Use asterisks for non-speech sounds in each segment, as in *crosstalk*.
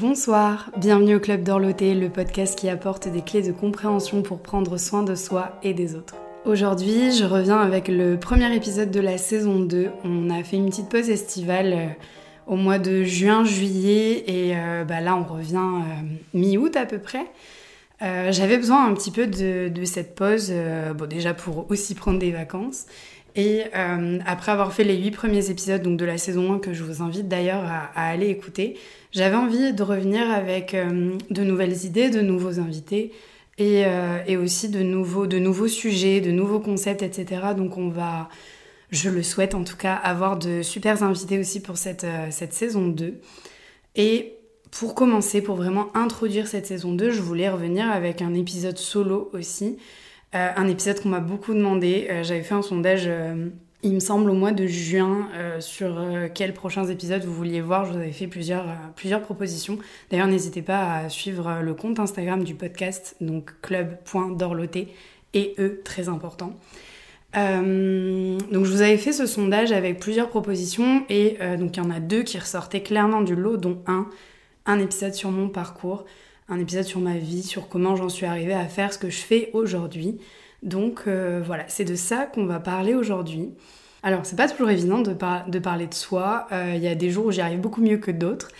Bonsoir, bienvenue au Club d'Orloté, le podcast qui apporte des clés de compréhension pour prendre soin de soi et des autres. Aujourd'hui, je reviens avec le premier épisode de la saison 2. On a fait une petite pause estivale euh, au mois de juin-juillet et euh, bah là on revient euh, mi-août à peu près. J'avais besoin un petit peu de, cette pause, bon déjà pour aussi prendre des vacances. Et après avoir fait les 8 premiers épisodes donc de la saison 1 que je vous invite d'ailleurs à, aller écouter, j'avais envie de revenir avec de nouvelles idées, de nouveaux invités, euh, et, aussi de nouveaux, de nouveaux sujets, de nouveaux concepts, etc. Donc on va, je le souhaite en tout cas, avoir de super invités aussi pour cette, euh, cette saison 2. Et pour commencer, pour vraiment introduire cette saison 2, je voulais revenir avec un épisode solo aussi. Euh, un épisode qu'on m'a beaucoup demandé. J'avais fait un sondage il me semble, au mois de juin, euh, sur euh, quels prochains épisodes vous vouliez voir. Je vous avais fait plusieurs, euh, plusieurs propositions. D'ailleurs, n'hésitez pas à suivre le compte Instagram du podcast, donc club.dorloté, et eux, très important. donc je vous avais fait ce sondage avec plusieurs propositions et donc il y en a deux qui ressortaient clairement du lot, dont un, un épisode sur mon parcours, un épisode sur ma vie, sur comment j'en suis arrivée à faire ce que je fais aujourd'hui. Donc euh, voilà, c'est de ça qu'on va parler aujourd'hui. Alors c'est pas toujours évident de, parler de soi, euh, il y a des jours où j'y arrive beaucoup mieux que d'autres.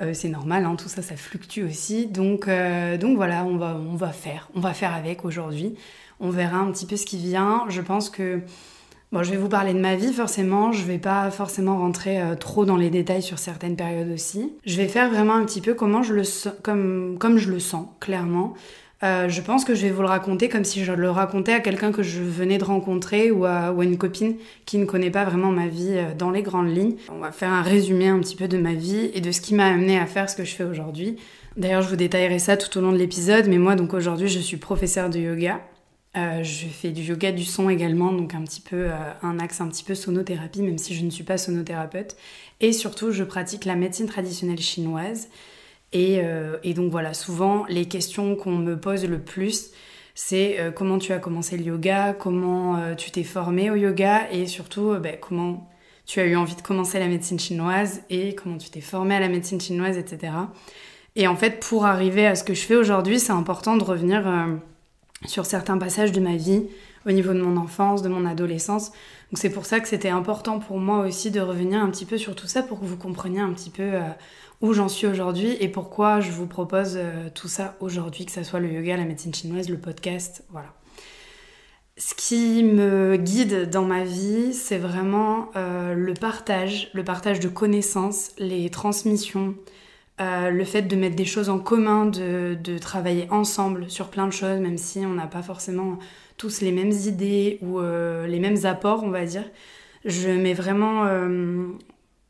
Euh, c'est normal, hein, tout ça, ça fluctue aussi. Donc, donc voilà, on va faire, on va faire avec aujourd'hui. On verra un petit peu ce qui vient. Je pense que Bon, je vais vous parler de ma vie forcément, je vais pas forcément rentrer trop dans les détails sur certaines périodes aussi. Je vais faire vraiment un petit peu comment je le comme, comme je le sens, clairement. Euh, je pense que je vais vous le raconter comme si je le racontais à quelqu'un que je venais de rencontrer ou à, une copine qui ne connaît pas vraiment ma vie euh, dans les grandes lignes. On va faire un résumé un petit peu de ma vie et de ce qui m'a amené à faire ce que je fais aujourd'hui. D'ailleurs, je vous détaillerai ça tout au long de l'épisode, mais moi, donc aujourd'hui, je suis professeur de yoga. Euh, je fais du yoga du son également, donc un petit peu un axe un petit peu sonothérapie, même si je ne suis pas sonothérapeute. Et surtout, je pratique la médecine traditionnelle chinoise. Euh, et, donc voilà, souvent les questions qu'on me pose le plus, c'est euh, comment tu as commencé le yoga, comment euh, tu t'es formé au yoga et surtout ben, comment tu as eu envie de commencer la médecine chinoise et comment tu t'es formé à la médecine chinoise, etc. Et en fait, pour arriver à ce que je fais aujourd'hui, c'est important de revenir sur certains passages de ma vie, au niveau de mon enfance, de mon adolescence. Donc c'est pour ça que c'était important pour moi aussi de revenir un petit peu sur tout ça pour que vous compreniez un petit peu où j'en suis aujourd'hui et pourquoi je vous propose euh, tout ça aujourd'hui, que ce soit le yoga, la médecine chinoise, le podcast, voilà. Ce qui me guide dans ma vie, c'est vraiment euh, le partage, le partage de connaissances, les transmissions, euh, le fait de mettre des choses en commun, de, de, travailler ensemble sur plein de choses, même si on n'a pas forcément tous les mêmes idées ou les mêmes apports, on va dire. Je mets vraiment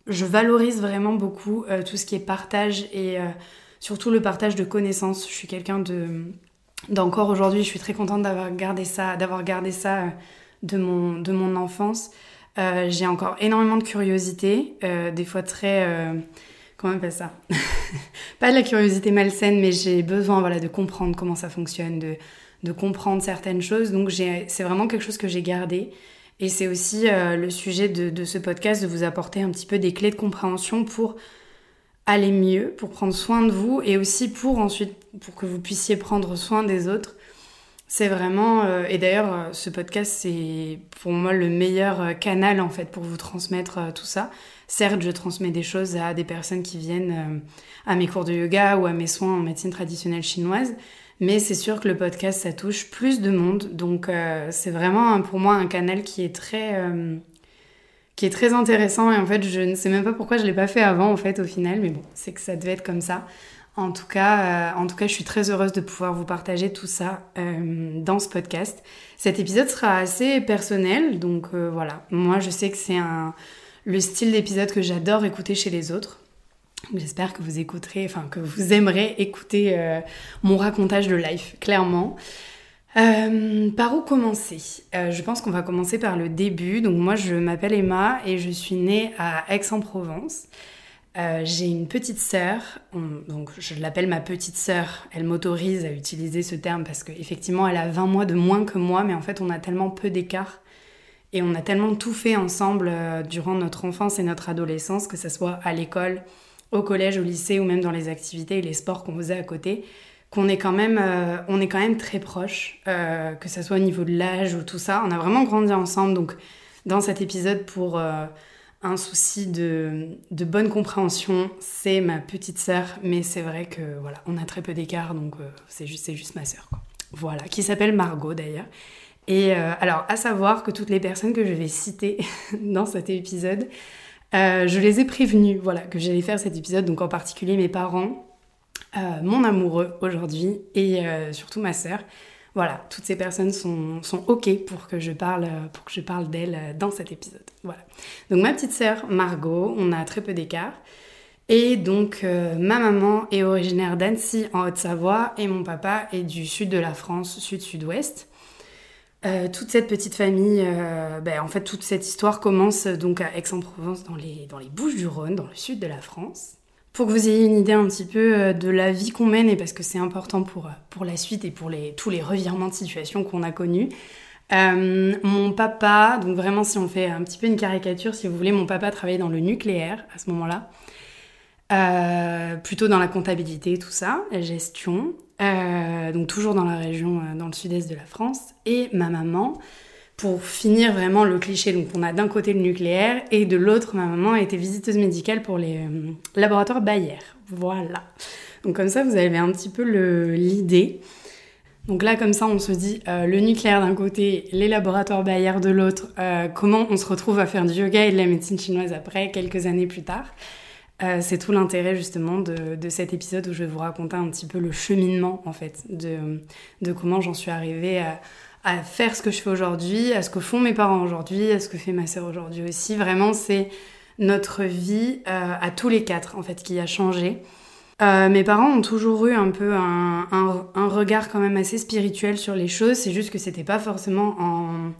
je valorise vraiment beaucoup euh, tout ce qui est partage et euh, surtout le partage de connaissances. Je suis quelqu'un de d'encore aujourd'hui, je suis très contente d'avoir gardé ça, d'avoir gardé ça euh, de mon de mon enfance. j'ai encore énormément de curiosité, des fois très comment on appelle ça *laughs* Pas de la curiosité malsaine, mais j'ai besoin voilà de comprendre comment ça fonctionne, de de comprendre certaines choses. Donc c'est vraiment quelque chose que j'ai gardé. Et c'est aussi euh, le sujet de, ce podcast, de vous apporter un petit peu des clés de compréhension pour aller mieux, pour prendre soin de vous et aussi pour ensuite, pour que vous puissiez prendre soin des autres. C'est vraiment, euh, et d'ailleurs, euh, ce podcast, c'est pour moi le meilleur canal en fait pour vous transmettre tout ça. Certes, je transmets des choses à des personnes qui viennent à mes cours de yoga ou à mes soins en médecine traditionnelle chinoise, mais c'est sûr que le podcast, ça touche plus de monde. Donc euh, c'est vraiment pour moi un canal qui est très... Euh, qui est très intéressant. Et en fait je ne sais même pas pourquoi je l'ai pas fait avant en fait au final mais bon c'est que ça devait être comme ça. En tout cas euh, en tout cas je suis très heureuse de pouvoir vous partager tout ça dans ce podcast. Cet épisode sera assez personnel donc voilà. Moi je sais que c'est un le style d'épisode que j'adore écouter chez les autres J'espère que vous écouterez, enfin que vous aimerez écouter euh, mon racontage de life, clairement. Euh, par où commencer? Euh, Je pense qu'on va commencer par le début. Donc moi, je m'appelle Emma et je suis née à Aix-en-Provence. J'ai une petite sœur, donc je l'appelle ma petite sœur. Elle m'autorise à utiliser ce terme parce qu'effectivement, elle a 20 mois de moins que moi, mais en fait, on a tellement peu d'écart et on a tellement tout fait ensemble durant notre enfance et notre adolescence, que ce soit à l'école, au collège, au lycée ou même dans les activités et les sports qu'on faisait à côté, qu'on est quand même, euh, est quand même très proches, euh, que ce soit au niveau de l'âge ou tout ça. On a vraiment grandi ensemble. Donc, dans cet épisode, pour euh, un souci de, bonne compréhension, c'est ma petite sœur, mais c'est vrai que voilà, on a très peu d'écart, donc c'est juste ma sœur. Voilà, qui s'appelle Margot d'ailleurs. Et alors, à savoir que toutes les personnes que je vais citer *laughs* dans cet épisode, je les ai prévenues, voilà, que j'allais faire cet épisode, donc en particulier mes parents, euh, mon amoureux aujourd'hui et euh, surtout ma sœur. Voilà, toutes ces personnes sont, OK pour que je parle, parle d'elle euh, dans cet épisode. Voilà. Donc ma petite sœur Margot, on a très peu d'écart. Et donc ma maman est originaire d'Annecy en Haute-Savoie et mon papa est du sud de la France, sud-sud-ouest. Toute cette petite famille, ben, en fait toute cette histoire commence donc à Aix-en-Provence dans les, dans les Bouches-du-Rhône, dans le sud de la France. Pour que vous ayez une idée un petit peu euh, de la vie qu'on mène, et parce que c'est important pour, euh, pour la suite et pour les, tous les revirements de situation qu'on a connus, euh, mon papa, donc vraiment si on fait un petit peu une caricature, si vous voulez, mon papa travaillait dans le nucléaire à ce moment-là, plutôt dans la comptabilité, tout ça, la gestion, donc toujours dans la région, dans le sud-est de la France, et ma maman, pour finir vraiment le cliché. Donc on a d'un côté le nucléaire et de l'autre ma maman était visiteuse médicale pour les euh, laboratoires Bayer. Voilà. Donc comme ça vous avez un petit peu l'idée. Donc là comme ça on se dit euh, le nucléaire d'un côté, les laboratoires Bayer de l'autre, euh, comment on se retrouve à faire du yoga et de la médecine chinoise après quelques années plus tard. C'est tout l'intérêt justement de, de, cet épisode où je vais vous raconter un petit peu le cheminement en fait de, de comment j'en suis arrivée à, à faire ce que je fais aujourd'hui, à ce que font mes parents aujourd'hui, à ce que fait ma sœur aujourd'hui aussi. Vraiment, c'est notre vie euh, à tous les quatre, en fait, qui a changé. Euh, mes parents ont toujours eu un peu un, un, regard quand même assez spirituel sur les choses, c'est juste que c'était pas forcément en,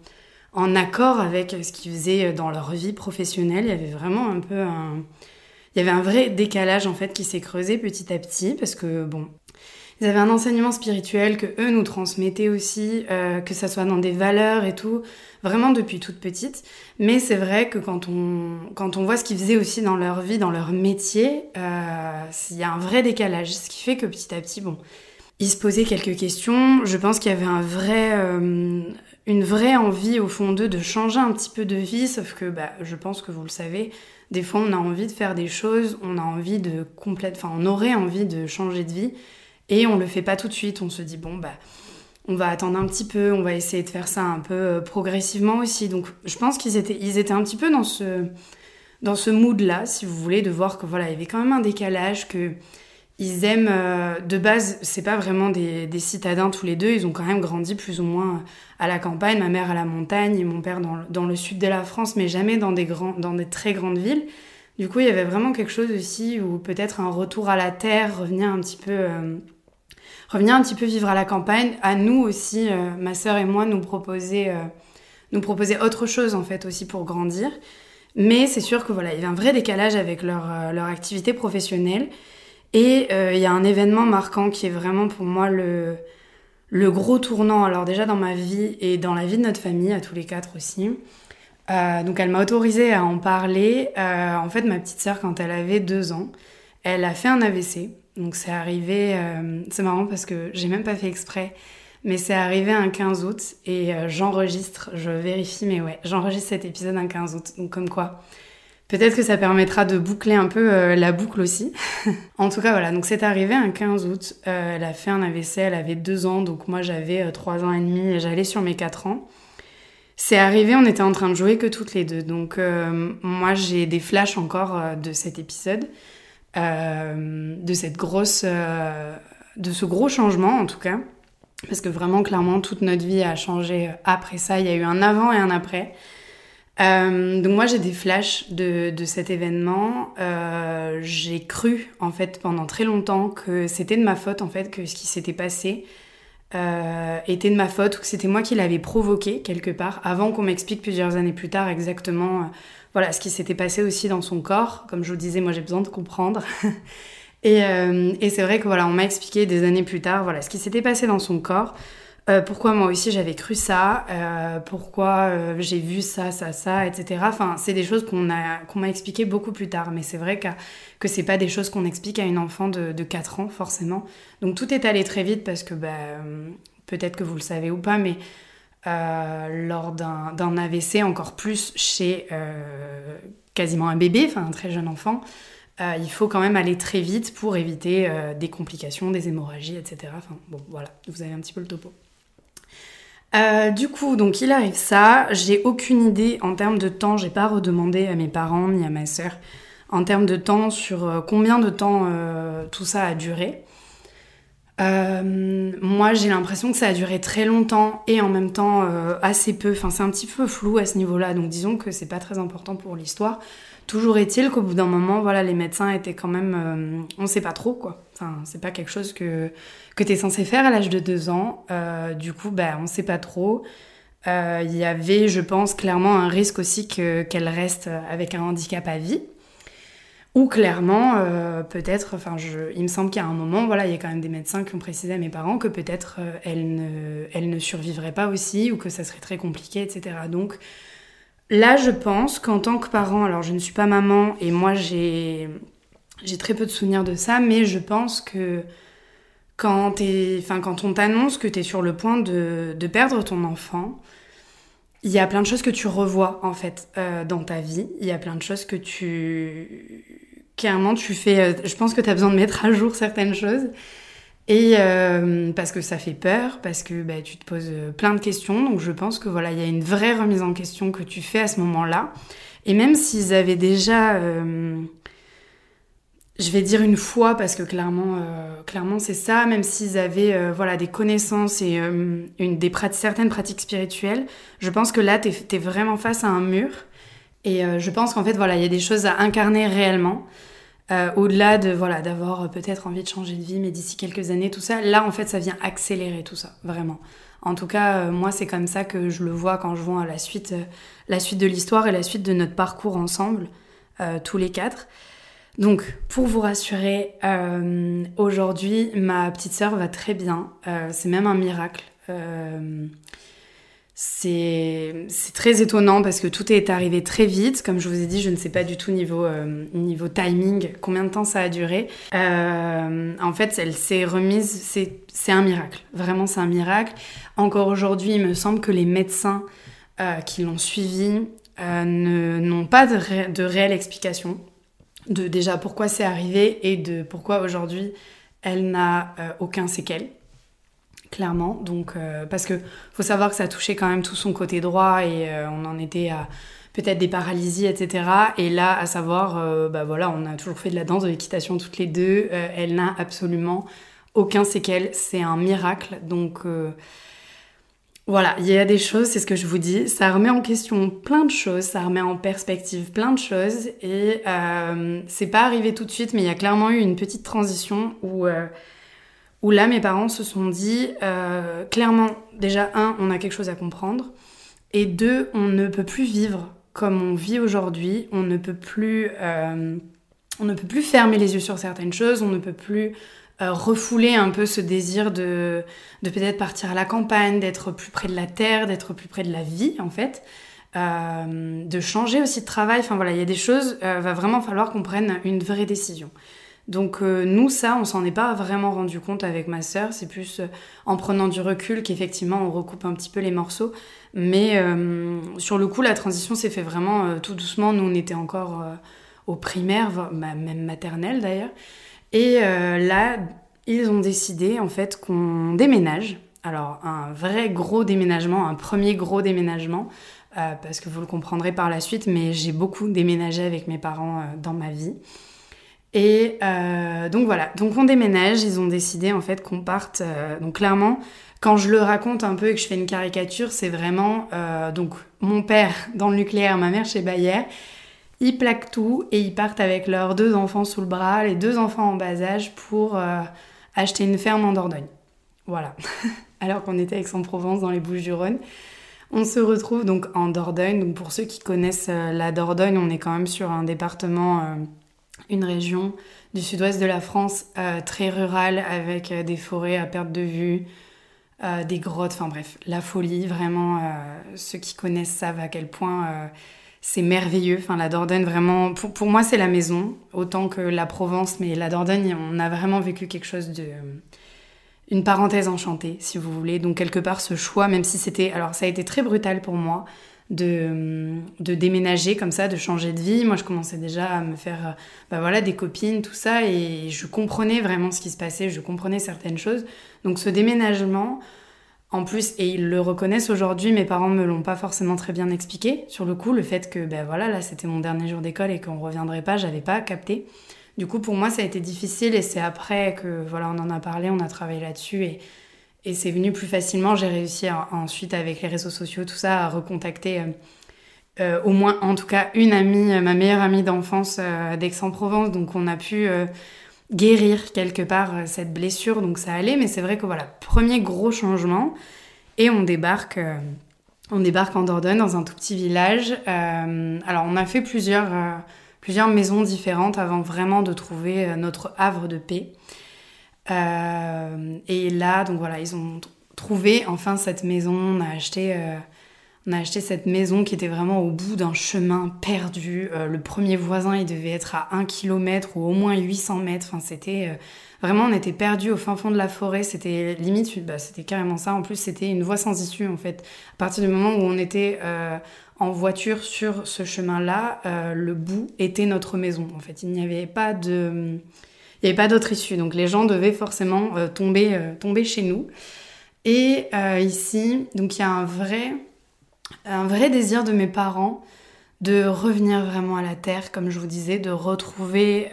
en, accord avec ce qu'ils faisaient dans leur vie professionnelle. Il y avait vraiment un peu un... Il y avait un vrai décalage en fait qui s'est creusé petit à petit parce que bon, ils avaient un enseignement spirituel que eux nous transmettaient aussi, euh, que ça soit dans des valeurs et tout, vraiment depuis toute petite. Mais c'est vrai que quand on, quand on voit ce qu'ils faisaient aussi dans leur vie, dans leur métier, euh, il y a un vrai décalage. Ce qui fait que petit à petit, bon, ils se posaient quelques questions. Je pense qu'il y avait un vrai, euh, une vraie envie au fond d'eux de changer un petit peu de vie, sauf que bah, je pense que vous le savez, des fois on a envie de faire des choses, on a envie de complète, enfin on aurait envie de changer de vie. Et on le fait pas tout de suite, on se dit bon bah on va attendre un petit peu, on va essayer de faire ça un peu euh, progressivement aussi. Donc je pense qu'ils étaient, étaient un petit peu dans ce, dans ce mood-là, si vous voulez, de voir que voilà, il y avait quand même un décalage, que ils aiment, euh, de base, c'est pas vraiment des, citadins tous les deux, ils ont quand même grandi plus ou moins à la campagne, ma mère à la montagne et mon père dans, dans le sud de la France, mais jamais dans des, grands, dans des très grandes villes. Du coup, il y avait vraiment quelque chose aussi où peut-être un retour à la terre, revenir un petit peu... Euh, revenir un petit peu vivre à la campagne, à nous aussi, euh, ma sœur et moi, nous proposer, euh, nous proposer autre chose en fait aussi pour grandir. Mais c'est sûr que voilà, il y a un vrai décalage avec leur, euh, leur activité professionnelle. Et il y a un événement marquant qui est vraiment pour moi le, le gros tournant. Alors déjà dans ma vie et dans la vie de notre famille, à tous les quatre aussi. donc elle m'a autorisée à en parler. en fait, ma petite sœur, quand elle avait deux ans, elle a fait un AVC. Donc c'est arrivé, euh, c'est marrant parce que j'ai même pas fait exprès, mais c'est arrivé un 15 août et euh, j'enregistre, je vérifie, mais ouais, j'enregistre cet épisode un 15 août. Donc comme quoi, peut-être que ça permettra de boucler un peu euh, la boucle aussi. *laughs* en tout cas voilà, donc c'est arrivé un 15 août, elle a fait un AVC, elle avait 2 ans, donc moi j'avais 3 ans et demi et j'allais sur mes 4 ans. C'est arrivé, on était en train de jouer que toutes les deux, donc moi j'ai des flashs encore de cet épisode. Euh, de cette grosse, euh, de ce gros changement en tout cas, parce que vraiment clairement toute notre vie a changé après ça. Il y a eu un avant et un après. Euh, donc moi j'ai des flashs de, de cet événement. j'ai cru en fait pendant très longtemps que c'était de ma faute en fait que ce qui s'était passé était de ma faute ou que c'était moi qui l'avais provoqué quelque part avant qu'on m'explique plusieurs années plus tard exactement voilà ce qui s'était passé aussi dans son corps. Comme je vous disais, moi j'ai besoin de comprendre. *laughs* et, euh, et c'est vrai que voilà, on m'a expliqué des années plus tard voilà ce qui s'était passé dans son corps. Euh, pourquoi moi aussi j'avais cru ça, euh, pourquoi euh, j'ai vu ça, ça, ça, etc. Enfin, c'est des choses qu'on m'a expliqué beaucoup plus tard, mais c'est vrai que que c'est pas des choses qu'on explique à une enfant de, de 4 ans forcément. Donc tout est allé très vite parce que bah, peut-être que vous le savez ou pas, mais lors d'un AVC, encore plus chez quasiment un bébé, enfin un très jeune enfant, il faut quand même aller très vite pour éviter des complications, des hémorragies, etc. Enfin bon, voilà, vous avez un petit peu le topo. Euh, du coup, donc il arrive ça. J'ai aucune idée en termes de temps. J'ai pas redemandé à mes parents ni à ma sœur en termes de temps sur euh, combien de temps euh, tout ça a duré. moi, j'ai l'impression que ça a duré très longtemps et en même temps assez peu. Enfin, c'est un petit peu flou à ce niveau-là. Donc, disons que c'est pas très important pour l'histoire. Toujours est-il qu'au bout d'un moment, voilà, les médecins étaient quand même, on sait pas trop quoi. Enfin, c'est pas quelque chose que que t'es censé faire à l'âge de deux ans. Euh, du coup, bah, on sait pas trop. Euh, il y avait, je pense, clairement un risque aussi que qu'elle reste avec un handicap à vie. Ou clairement, peut-être, enfin, il me semble qu'à un moment, voilà, il y a quand même des médecins qui ont précisé à mes parents que peut-être elle ne, elle ne survivrait pas aussi, ou que ça serait très compliqué, etc. Donc, Là, je pense qu'en tant que parent, alors je ne suis pas maman et moi j'ai j'ai très peu de souvenirs de ça, mais je pense que quand, enfin, quand on t'annonce que tu es sur le point de, de, perdre ton enfant, il y a plein de choses que tu revois en fait euh, dans ta vie. Il y a plein de choses que tu. Clairement, tu fais. Euh, je pense que tu as besoin de mettre à jour certaines choses. Et euh, parce que ça fait peur, parce que bah, tu te poses plein de questions. Donc je pense que voilà, il y a une vraie remise en question que tu fais à ce moment-là. Et même s'ils avaient déjà, je vais dire une foi, parce que clairement, clairement c'est ça. Même s'ils avaient voilà des connaissances et une des certaines pratiques spirituelles, je pense que là, tu es, vraiment face à un mur. Et je pense qu'en fait, voilà, il y a des choses à incarner réellement. Euh, au-delà de voilà d'avoir peut-être envie de changer de vie, mais d'ici quelques années, tout ça, là en fait ça vient accélérer tout ça, vraiment. En tout cas, euh, moi c'est comme ça que je le vois quand je vois la suite, euh, la suite de l'histoire et la suite de notre parcours ensemble, tous les quatre. Donc, pour vous rassurer, aujourd'hui, ma petite sœur va très bien. c'est même un miracle c'est très étonnant parce que tout est arrivé très vite. Comme je vous ai dit, je ne sais pas du tout niveau, euh, niveau timing combien de temps ça a duré. Euh, en fait, elle s'est remise, c'est un miracle. Vraiment, c'est un miracle. Encore aujourd'hui, il me semble que les médecins euh, qui l'ont suivie n'ont pas de réelle explication de déjà pourquoi c'est arrivé et de pourquoi aujourd'hui elle n'a aucun séquel clairement. Donc, euh, parce que faut savoir que ça touchait quand même tout son côté droit et euh, on en était à peut-être des paralysies, etc. Et là, à savoir, euh, bah voilà, on a toujours fait de la danse, de l'équitation toutes les deux. elle n'a absolument aucun séquel. C'est un miracle. Donc, voilà, il y a des choses, c'est ce que je vous dis. Ça remet en question plein de choses, ça remet en perspective plein de choses. Et c'est pas arrivé tout de suite, mais il y a clairement eu une petite transition où où là mes parents se sont dit euh, clairement déjà un on a quelque chose à comprendre et deux on ne peut plus vivre comme on vit aujourd'hui on ne peut plus euh, on ne peut plus fermer les yeux sur certaines choses on ne peut plus euh, refouler un peu ce désir de, de peut-être partir à la campagne d'être plus près de la terre d'être plus près de la vie en fait de changer aussi de travail enfin voilà il y a des choses va vraiment falloir qu'on prenne une vraie décision donc euh, nous, ça, on s'en est pas vraiment rendu compte avec ma sœur. C'est plus euh, en prenant du recul qu'effectivement on recoupe un petit peu les morceaux. Mais euh, sur le coup, la transition s'est fait vraiment tout doucement. Nous, on était encore au primaire, même maternelle d'ailleurs. Et là, ils ont décidé en fait qu'on déménage. Alors un vrai gros déménagement, un premier gros déménagement. parce que vous le comprendrez par la suite, mais j'ai beaucoup déménagé avec mes parents dans ma vie. Et euh, donc voilà, donc on déménage, ils ont décidé en fait qu'on parte. Euh, donc clairement, quand je le raconte un peu et que je fais une caricature, c'est vraiment euh, donc mon père dans le nucléaire, ma mère chez Bayer. Ils plaquent tout et ils partent avec leurs deux enfants sous le bras, les deux enfants en bas âge, pour acheter une ferme en Dordogne. Voilà. *laughs* Alors qu'on était Aix-en-Provence dans les Bouches-du-Rhône. On se retrouve donc en Dordogne. Donc pour ceux qui connaissent la Dordogne, on est quand même sur un département une région du sud-ouest de la France euh, très rurale avec euh, des forêts à perte de vue, des grottes, enfin bref, la folie, vraiment, ceux qui connaissent savent à quel point c'est merveilleux. Enfin, la Dordogne, vraiment, pour, pour moi, c'est la maison, autant que la Provence, mais la Dordogne, on a vraiment vécu quelque chose de une parenthèse enchantée, si vous voulez. Donc quelque part, ce choix, même si c'était... Alors ça a été très brutal pour moi de, de déménager comme ça, de changer de vie. Moi, je commençais déjà à me faire euh, bah voilà, des copines, tout ça, et je comprenais vraiment ce qui se passait, je comprenais certaines choses. Donc ce déménagement, en plus, et ils le reconnaissent aujourd'hui, mes parents me l'ont pas forcément très bien expliqué. Sur le coup, le fait que, ben voilà, là, c'était mon dernier jour d'école et qu'on reviendrait pas, j'avais pas capté. Du coup, pour moi, ça a été difficile et c'est après que, voilà, on en a parlé, on a travaillé là-dessus et, et c'est venu plus facilement. J'ai réussi ensuite, avec les réseaux sociaux, tout ça, à recontacter euh, euh, au moins, en tout cas, une amie, euh, ma meilleure amie d'enfance d'Aix-en-Provence. Donc, on a pu guérir quelque part cette blessure. Donc, ça allait. Mais c'est vrai que, voilà, premier gros changement. Et on débarque. on débarque en Dordogne dans un tout petit village. alors on a fait plusieurs, plusieurs maisons différentes avant vraiment de trouver euh, notre havre de paix. Euh, et là, donc voilà, ils ont trouvé enfin cette maison. On a acheté, euh, on a acheté cette maison qui était vraiment au bout d'un chemin perdu. le premier voisin, il devait être à 1 km ou au moins 800 mètres. Enfin, c'était vraiment, on était perdu au fin fond de la forêt. C'était limite, bah, c'était carrément ça. En plus, c'était une voie sans issue en fait. À partir du moment où on était en voiture sur ce chemin-là, euh, le bout était notre maison. En fait, il n'y avait pas de, il n'y avait pas d'autre issue. Donc les gens devaient forcément euh, tomber, euh, tomber chez nous. Et ici, donc il y a un vrai, un vrai désir de mes parents de revenir vraiment à la terre, comme je vous disais, de retrouver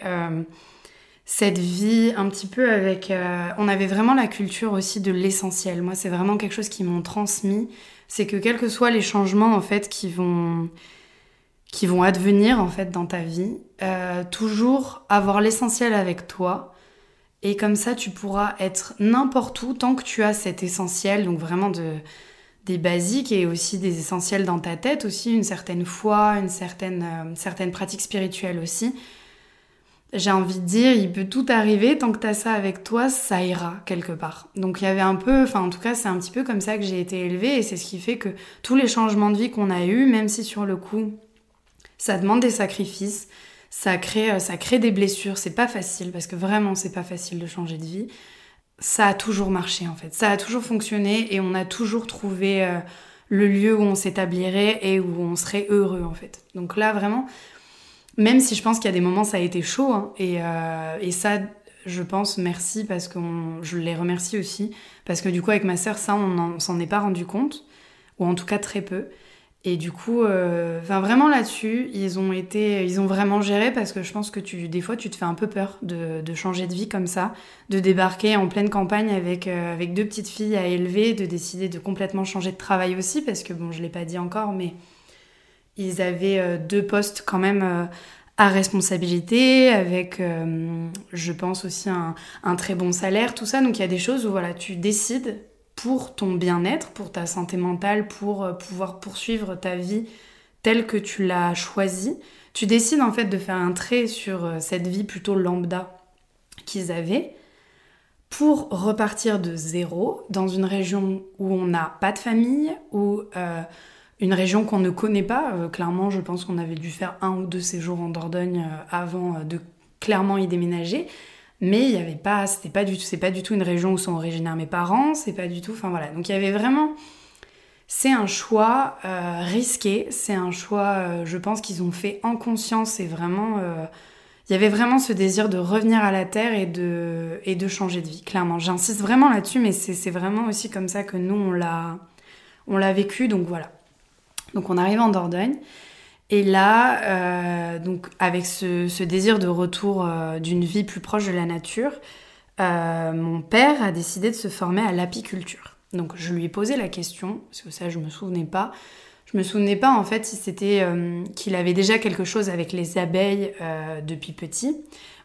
cette vie un petit peu avec... on avait vraiment la culture aussi de l'essentiel. Moi, c'est vraiment quelque chose qui m'ont transmis c'est que quels que soient les changements en fait qui vont qui vont advenir en fait dans ta vie, euh, toujours avoir l'essentiel avec toi et comme ça tu pourras être n'importe où tant que tu as cet essentiel, donc vraiment de des basiques et aussi des essentiels dans ta tête aussi, une certaine foi, une certaine, euh, certaine pratique spirituelle aussi j'ai envie de dire, il peut tout arriver, tant que tu as ça avec toi, ça ira quelque part. Donc il y avait un peu, enfin en tout cas c'est un petit peu comme ça que j'ai été élevée et c'est ce qui fait que tous les changements de vie qu'on a eus, même si sur le coup ça demande des sacrifices, ça crée, euh, ça crée des blessures, c'est pas facile parce que vraiment c'est pas facile de changer de vie, ça a toujours marché en fait, ça a toujours fonctionné et on a toujours trouvé euh, le lieu où on s'établirait et où on serait heureux en fait. Donc là vraiment, même si je pense qu'il y a des moments, ça a été chaud. Hein, euh, et, ça, je pense, merci parce que je les remercie aussi. Parce que du coup, avec ma sœur, ça, on s'en est pas rendu compte. Ou en tout cas, très peu. Et du coup, euh, vraiment là-dessus, ils ont été, ils ont vraiment géré parce que je pense que tu, des fois, tu te fais un peu peur de, changer de vie comme ça, de débarquer en pleine campagne avec, euh, avec deux petites filles à élever, de décider de complètement changer de travail aussi parce que bon, je l'ai pas dit encore, mais ils avaient euh, deux postes quand même à responsabilité, avec, je pense aussi un, très bon salaire, tout ça. Donc il y a des choses où voilà, tu décides pour ton bien-être, pour ta santé mentale, pour pouvoir poursuivre ta vie telle que tu l'as choisie. Tu décides en fait de faire un trait sur cette vie plutôt lambda qu'ils avaient pour repartir de zéro dans une région où on n'a pas de famille, où une région qu'on ne connaît pas. Euh, clairement, je pense qu'on avait dû faire un ou deux séjours en Dordogne euh, avant euh, de clairement y déménager. Mais il n'y avait pas, c'était pas du tout, c'est pas du tout une région où sont originaires mes parents, c'est pas du tout, enfin voilà. Donc il y avait vraiment, c'est un choix risqué, c'est un choix, je pense qu'ils ont fait en conscience et vraiment, il y avait vraiment ce désir de revenir à la terre et de, et de changer de vie, clairement. J'insiste vraiment là-dessus, mais c'est vraiment aussi comme ça que nous on l'a, on l'a vécu, donc voilà. Donc on arrive en Dordogne. Et là, euh, donc avec ce, désir de retour euh, d'une vie plus proche de la nature, euh, mon père a décidé de se former à l'apiculture. Donc je lui ai posé la question, parce que ça je me souvenais pas. Je me souvenais pas en fait si c'était qu'il avait déjà quelque chose avec les abeilles depuis petit,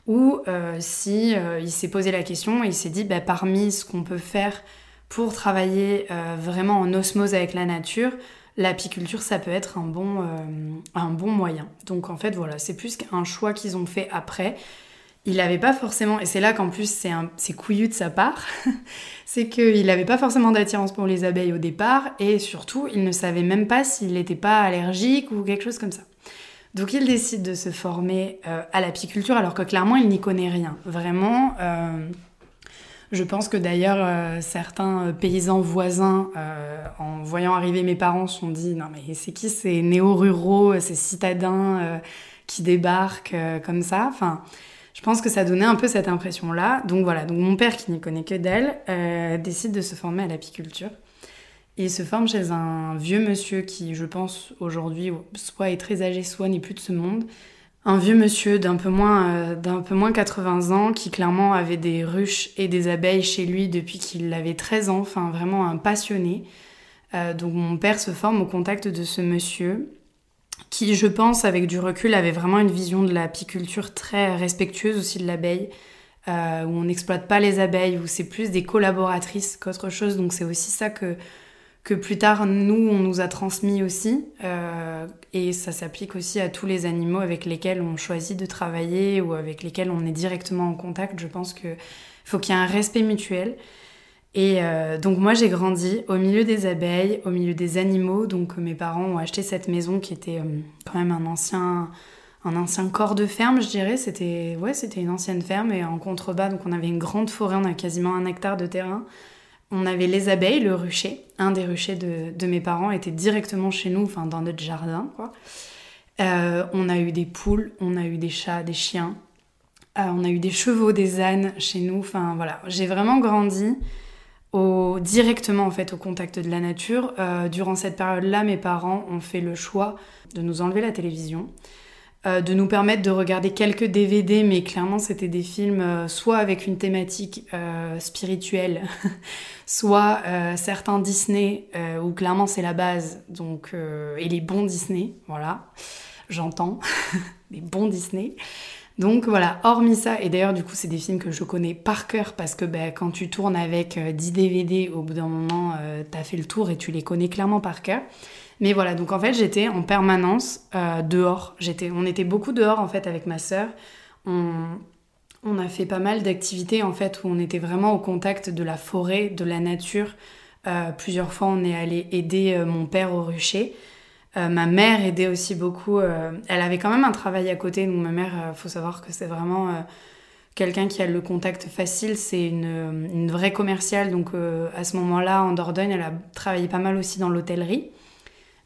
ou si il s'est posé la question et il s'est dit bah, parmi ce qu'on peut faire pour travailler vraiment en osmose avec la nature, l'apiculture, ça peut être un bon, euh, un bon moyen. Donc en fait, voilà, c'est plus qu'un choix qu'ils ont fait après. il n'avait pas forcément, et c'est là qu'en plus c'est, un, c'est couillu de sa part, *laughs* c'est qu'il n'avait pas forcément d'attirance pour les abeilles au départ, et surtout il ne savait même pas s'il n'était pas allergique ou quelque chose comme ça. Donc il décide de se former euh, à l'apiculture alors que clairement il n'y connaît rien. Vraiment, euh, je pense que d'ailleurs euh, certains paysans voisins, en voyant arriver mes parents, se sont dit non mais c'est qui ces néo-ruraux, ces citadins qui débarquent comme ça? Enfin, je pense que ça donnait un peu cette impression-là. Donc voilà, donc mon père qui n'y connaît que d'elle décide de se former à l'apiculture. Il se forme chez un vieux monsieur qui, je pense, aujourd'hui, soit est très âgé, soit n'est plus de ce monde. Un vieux monsieur d'un peu, moins, euh, d'un peu moins 80 ans qui clairement avait des ruches et des abeilles chez lui depuis qu'il avait 13 ans, enfin vraiment un passionné. Euh, donc mon père se forme au contact de ce monsieur qui, je pense, avec du recul, avait vraiment une vision de l'apiculture très respectueuse aussi de l'abeille, euh, où on n'exploite pas les abeilles, où c'est plus des collaboratrices qu'autre chose. Donc c'est aussi ça que que plus tard, nous, on nous a transmis aussi. Euh, et ça s'applique aussi à tous les animaux avec lesquels on choisit de travailler ou avec lesquels on est directement en contact. Je pense qu'il faut qu'il y ait un respect mutuel. Et euh, donc moi, j'ai grandi au milieu des abeilles, au milieu des animaux. Donc mes parents ont acheté cette maison qui était euh, quand même un ancien un ancien corps de ferme, je dirais. C'était ouais, c'était une ancienne ferme et en contrebas, donc on avait une grande forêt, on a quasiment un hectare de terrain. On avait les abeilles, le rucher. Un des ruchers de, mes parents était directement chez nous, enfin dans notre jardin. Euh, on a eu des poules, on a eu des chats, des chiens. Euh, on a eu des chevaux, des ânes chez nous. Enfin voilà, j'ai vraiment grandi au, directement en fait au contact de la nature. Euh, durant cette période-là, mes parents ont fait le choix de nous enlever la télévision. Euh, de nous permettre de regarder quelques DVD, mais clairement c'était des films euh, soit avec une thématique euh, spirituelle, *laughs* soit certains Disney, où clairement c'est la base, donc, et les bons Disney, voilà, j'entends, *laughs* les bons Disney. Donc voilà, hormis ça, et d'ailleurs du coup c'est des films que je connais par cœur parce que ben, quand tu tournes avec 10 DVD, au bout d'un moment t'as fait le tour et tu les connais clairement par cœur. Mais voilà, donc en fait, j'étais en permanence euh, dehors. J'étais, on était beaucoup dehors en fait avec ma sœur. On, on a fait pas mal d'activités en fait où on était vraiment au contact de la forêt, de la nature. Euh, plusieurs fois, on est allé aider euh, mon père au rucher. ma mère aidait aussi beaucoup. elle avait quand même un travail à côté. Donc ma mère, faut savoir que c'est vraiment quelqu'un qui a le contact facile. C'est une vraie commerciale. Donc à ce moment-là, en Dordogne, elle a travaillé pas mal aussi dans l'hôtellerie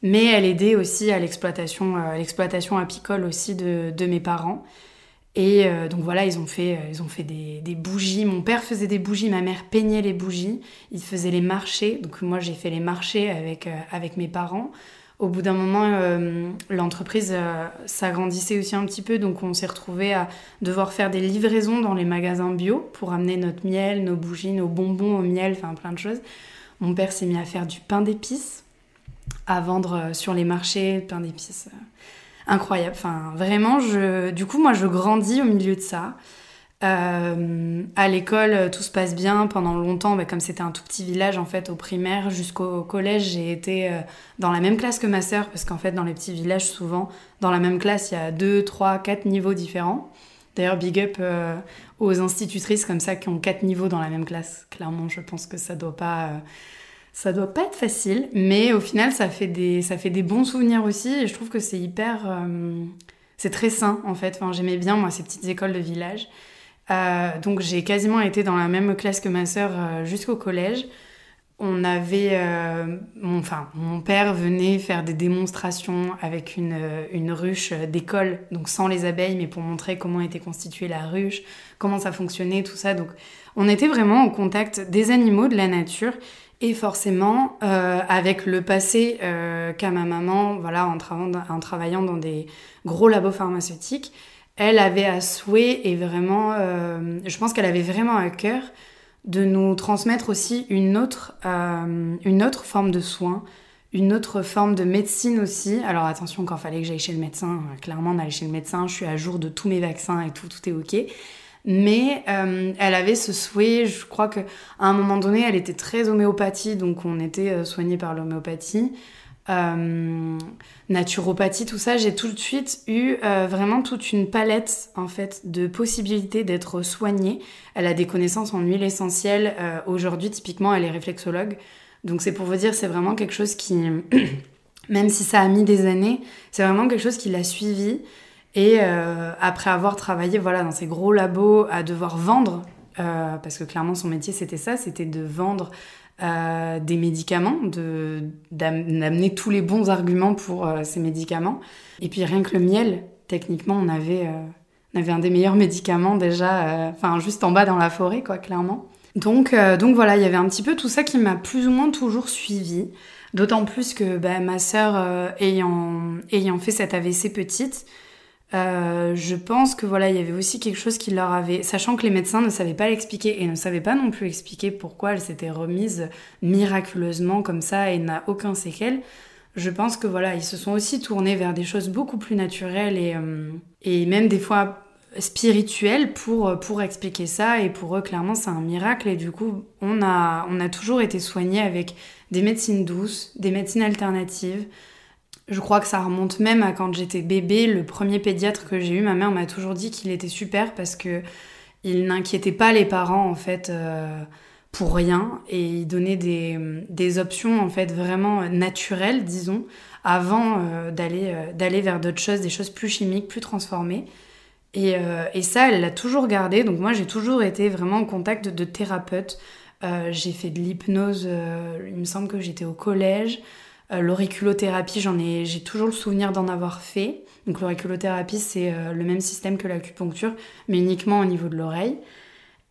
mais elle aidait aussi à l'exploitation, euh, l'exploitation apicole aussi de, de, mes parents. Et euh, donc voilà, ils ont fait, euh, ils ont fait des, bougies. Mon père faisait des bougies, ma mère peignait les bougies. Ils faisaient les marchés. Donc moi, j'ai fait les marchés avec, avec mes parents. Au bout d'un moment, l'entreprise s'agrandissait aussi un petit peu. Donc on s'est retrouvé à devoir faire des livraisons dans les magasins bio pour amener notre miel, nos bougies, nos bonbons au miel, enfin plein de choses. Mon père s'est mis à faire du pain d'épices à vendre euh, sur les marchés, plein d'épices. Euh, incroyable. Enfin, vraiment, je, du coup, moi, je grandis au milieu de ça. Euh, à l'école, tout se passe bien. Pendant longtemps, bah, comme c'était un tout petit village, en fait, au primaire jusqu'au collège, j'ai été dans la même classe que ma sœur, parce qu'en fait, dans les petits villages, souvent, dans la même classe, il y a deux, trois, quatre niveaux différents. D'ailleurs, big up aux institutrices comme ça qui ont quatre niveaux dans la même classe. Clairement, je pense que ça doit pas ça doit pas être facile, mais au final, ça fait des, ça fait des bons souvenirs aussi. Et je trouve que c'est hyper. Euh, c'est très sain, en fait. Enfin, J'aimais bien, moi, ces petites écoles de village. Euh, donc, j'ai quasiment été dans la même classe que ma sœur euh, jusqu'au collège. On avait. mon, enfin, mon père venait faire des démonstrations avec une, une ruche d'école, donc sans les abeilles, mais pour montrer comment était constituée la ruche, comment ça fonctionnait, tout ça. Donc, on était vraiment en contact des animaux, de la nature. Et forcément, euh, avec le passé euh, qu'a ma maman, voilà, en, en, travaillant dans des gros labos pharmaceutiques, elle avait à souhait et vraiment, euh, je pense qu'elle avait vraiment à cœur de nous transmettre aussi une autre, une autre forme de soins, une autre forme de médecine aussi. Alors attention, quand fallait que j'aille chez le médecin, clairement on allait chez le médecin, je suis à jour de tous mes vaccins et tout, tout est ok. Mais euh, elle avait ce souhait, je crois qu'à un moment donné, elle était très homéopathie, donc on était euh, soigné par l'homéopathie. naturopathie, tout ça, j'ai tout de suite eu vraiment toute une palette en fait de possibilités d'être soignée. Elle a des connaissances en huile essentielle. Aujourd'hui, typiquement, elle est réflexologue. Donc c'est pour vous dire, c'est vraiment quelque chose qui, *clears throat* même si ça a mis des années, c'est vraiment quelque chose qui l'a suivi. Et euh, après avoir travaillé voilà, dans ces gros labos à devoir vendre, euh, parce que clairement son métier c'était ça, c'était de vendre euh, des médicaments, d'amener tous les bons arguments pour ces médicaments. Et puis rien que le miel, techniquement on avait, on avait un des meilleurs médicaments déjà, enfin juste en bas dans la forêt quoi, clairement. Donc, donc voilà, il y avait un petit peu tout ça qui m'a plus ou moins toujours suivi. D'autant plus que bah, ma sœur ayant, ayant fait cette AVC petite, euh, je pense que voilà, il y avait aussi quelque chose qui leur avait, sachant que les médecins ne savaient pas l'expliquer et ne savaient pas non plus expliquer pourquoi elle s'était remise miraculeusement comme ça et n'a aucun séquel. Je pense que voilà, ils se sont aussi tournés vers des choses beaucoup plus naturelles et, euh, et même des fois spirituelles pour, pour expliquer ça et pour eux clairement c'est un miracle et du coup on a, on a toujours été soignés avec des médecines douces, des médecines alternatives, je crois que ça remonte même à quand j'étais bébé. Le premier pédiatre que j'ai eu, ma mère m'a toujours dit qu'il était super parce que il n'inquiétait pas les parents en fait euh, pour rien et il donnait des, options en fait vraiment naturelles, disons, avant euh, d'aller euh, d'aller vers d'autres choses, des choses plus chimiques, plus transformées. Et, ça, elle l'a toujours gardé. Donc moi, j'ai toujours été vraiment en contact de, de thérapeutes. j'ai fait de l'hypnose. il me semble que j'étais au collège. Euh, l'auriculothérapie, j'en ai, j'ai toujours le souvenir d'en avoir fait. Donc l'auriculothérapie, c'est euh, le même système que l'acupuncture, mais uniquement au niveau de l'oreille.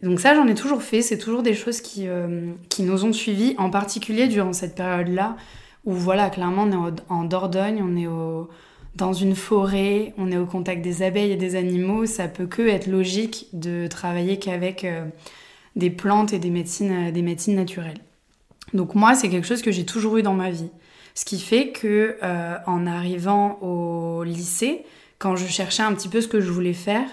Donc ça, j'en ai toujours fait. C'est toujours des choses qui, euh, qui nous ont suivis, en particulier durant cette période-là, où voilà, clairement, on est en Dordogne, on est au, dans une forêt, on est au contact des abeilles et des animaux. Ça peut que être logique de travailler qu'avec des plantes et des médecines, des médecines naturelles. Donc moi, c'est quelque chose que j'ai toujours eu dans ma vie. Ce qui fait que euh, en arrivant au lycée, quand je cherchais un petit peu ce que je voulais faire,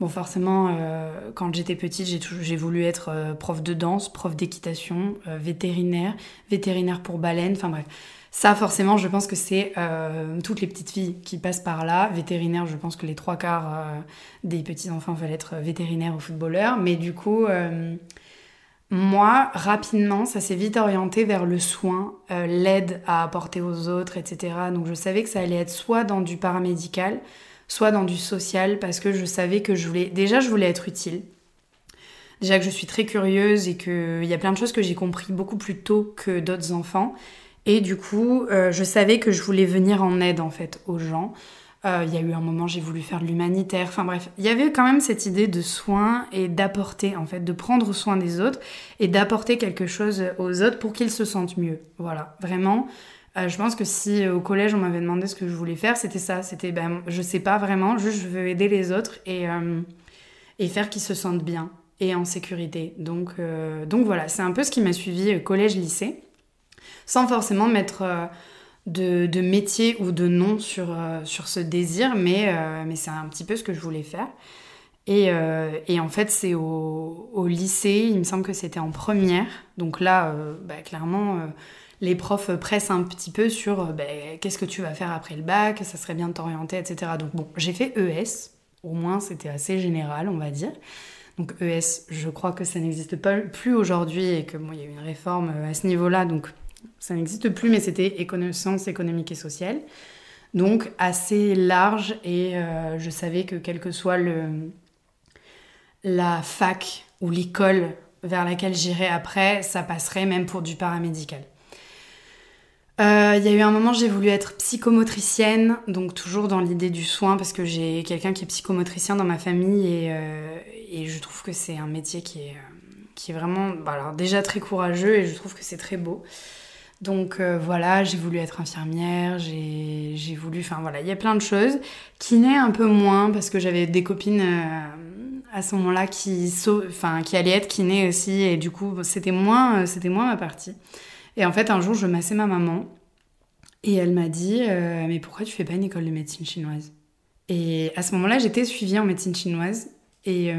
bon forcément euh, quand j'étais petite j'ai voulu être euh, prof de danse, prof d'équitation, vétérinaire, vétérinaire pour baleines, enfin bref. Ça, forcément, je pense que c'est toutes les petites filles qui passent par là. Vétérinaire, je pense que les trois quarts des petits enfants veulent être vétérinaires ou footballeurs. Mais du coup, moi, rapidement, ça s'est vite orienté vers le soin, euh, l'aide à apporter aux autres, etc. Donc je savais que ça allait être soit dans du paramédical, soit dans du social, parce que je savais que je voulais... Déjà, je voulais être utile. Déjà que je suis très curieuse et qu'il y a plein de choses que j'ai compris beaucoup plus tôt que d'autres enfants. Et du coup, euh, je savais que je voulais venir en aide, en fait, aux gens. Euh, il y a eu un moment, j'ai voulu faire de l'humanitaire. Enfin bref, il y avait quand même cette idée de soin et d'apporter, en fait, de prendre soin des autres et d'apporter quelque chose aux autres pour qu'ils se sentent mieux. Voilà, vraiment. Euh, je pense que si au collège on m'avait demandé ce que je voulais faire, c'était ça. C'était, ben, je sais pas vraiment, juste je veux aider les autres et, euh, et faire qu'ils se sentent bien et en sécurité. Donc, donc voilà, c'est un peu ce qui m'a suivi collège-lycée, sans forcément mettre de, métier ou de nom sur, euh, sur ce désir, mais, euh, mais c'est un petit peu ce que je voulais faire. Et, euh, et en fait, c'est au, au, lycée, il me semble que c'était en première. Donc là, bah, clairement, les profs pressent un petit peu sur bah, qu'est-ce que tu vas faire après le bac, ça serait bien de t'orienter, etc. Donc bon, j'ai fait ES, au moins c'était assez général, on va dire. Donc ES, je crois que ça n'existe pas plus aujourd'hui et que bon, il y a eu une réforme à ce niveau-là, donc ça n'existe plus, mais c'était sciences économiques et sociales. Donc assez large et euh, je savais que quelle que soit le, la fac ou l'école vers laquelle j'irais après, ça passerait même pour du paramédical. Euh, il y a eu un moment, j'ai voulu être psychomotricienne, donc toujours dans l'idée du soin, parce que j'ai quelqu'un qui est psychomotricien dans ma famille et, euh, je trouve que c'est un métier qui est, qui est vraiment bah alors déjà très courageux et je trouve que c'est très beau. Donc euh, voilà, j'ai voulu être infirmière, j'ai voulu, enfin voilà, il y a plein de choses. naît un peu moins parce que j'avais des copines euh, à ce moment-là qui, enfin, qui allaient être kiné aussi et du coup c'était moins, euh, c'était moins ma partie. Et en fait un jour je massais ma maman et elle m'a dit mais pourquoi tu fais pas une école de médecine chinoise? Et à ce moment-là j'étais suivie en médecine chinoise et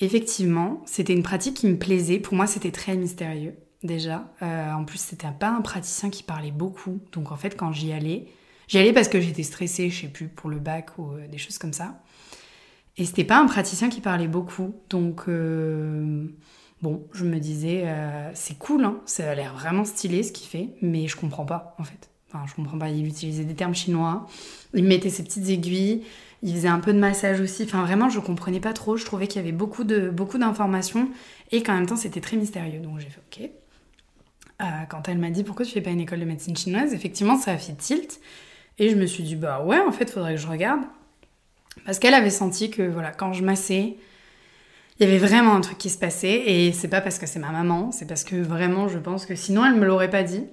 effectivement c'était une pratique qui me plaisait. Pour moi c'était très mystérieux. Déjà. en plus, c'était pas un praticien qui parlait beaucoup. Donc en fait, quand j'y allais, j'y allais parce que j'étais stressée, je sais plus, pour le bac ou des choses comme ça. Et c'était pas un praticien qui parlait beaucoup. Donc bon, je me disais, c'est cool, hein, ça a l'air vraiment stylé ce qu'il fait, mais je comprends pas en fait. Enfin, je comprends pas, il utilisait des termes chinois, il mettait ses petites aiguilles, il faisait un peu de massage aussi. Enfin, vraiment, je comprenais pas trop. Je trouvais qu'il y avait beaucoup beaucoup d'informations et qu'en même temps, c'était très mystérieux. Donc j'ai fait OK. Euh, quand elle m'a dit pourquoi tu fais pas une école de médecine chinoise, effectivement, ça a fait tilt. Et je me suis dit, bah ouais, en fait, faudrait que je regarde. Parce qu'elle avait senti que, voilà, quand je massais, il y avait vraiment un truc qui se passait. Et c'est pas parce que c'est ma maman, c'est parce que vraiment, je pense que sinon, elle me l'aurait pas dit.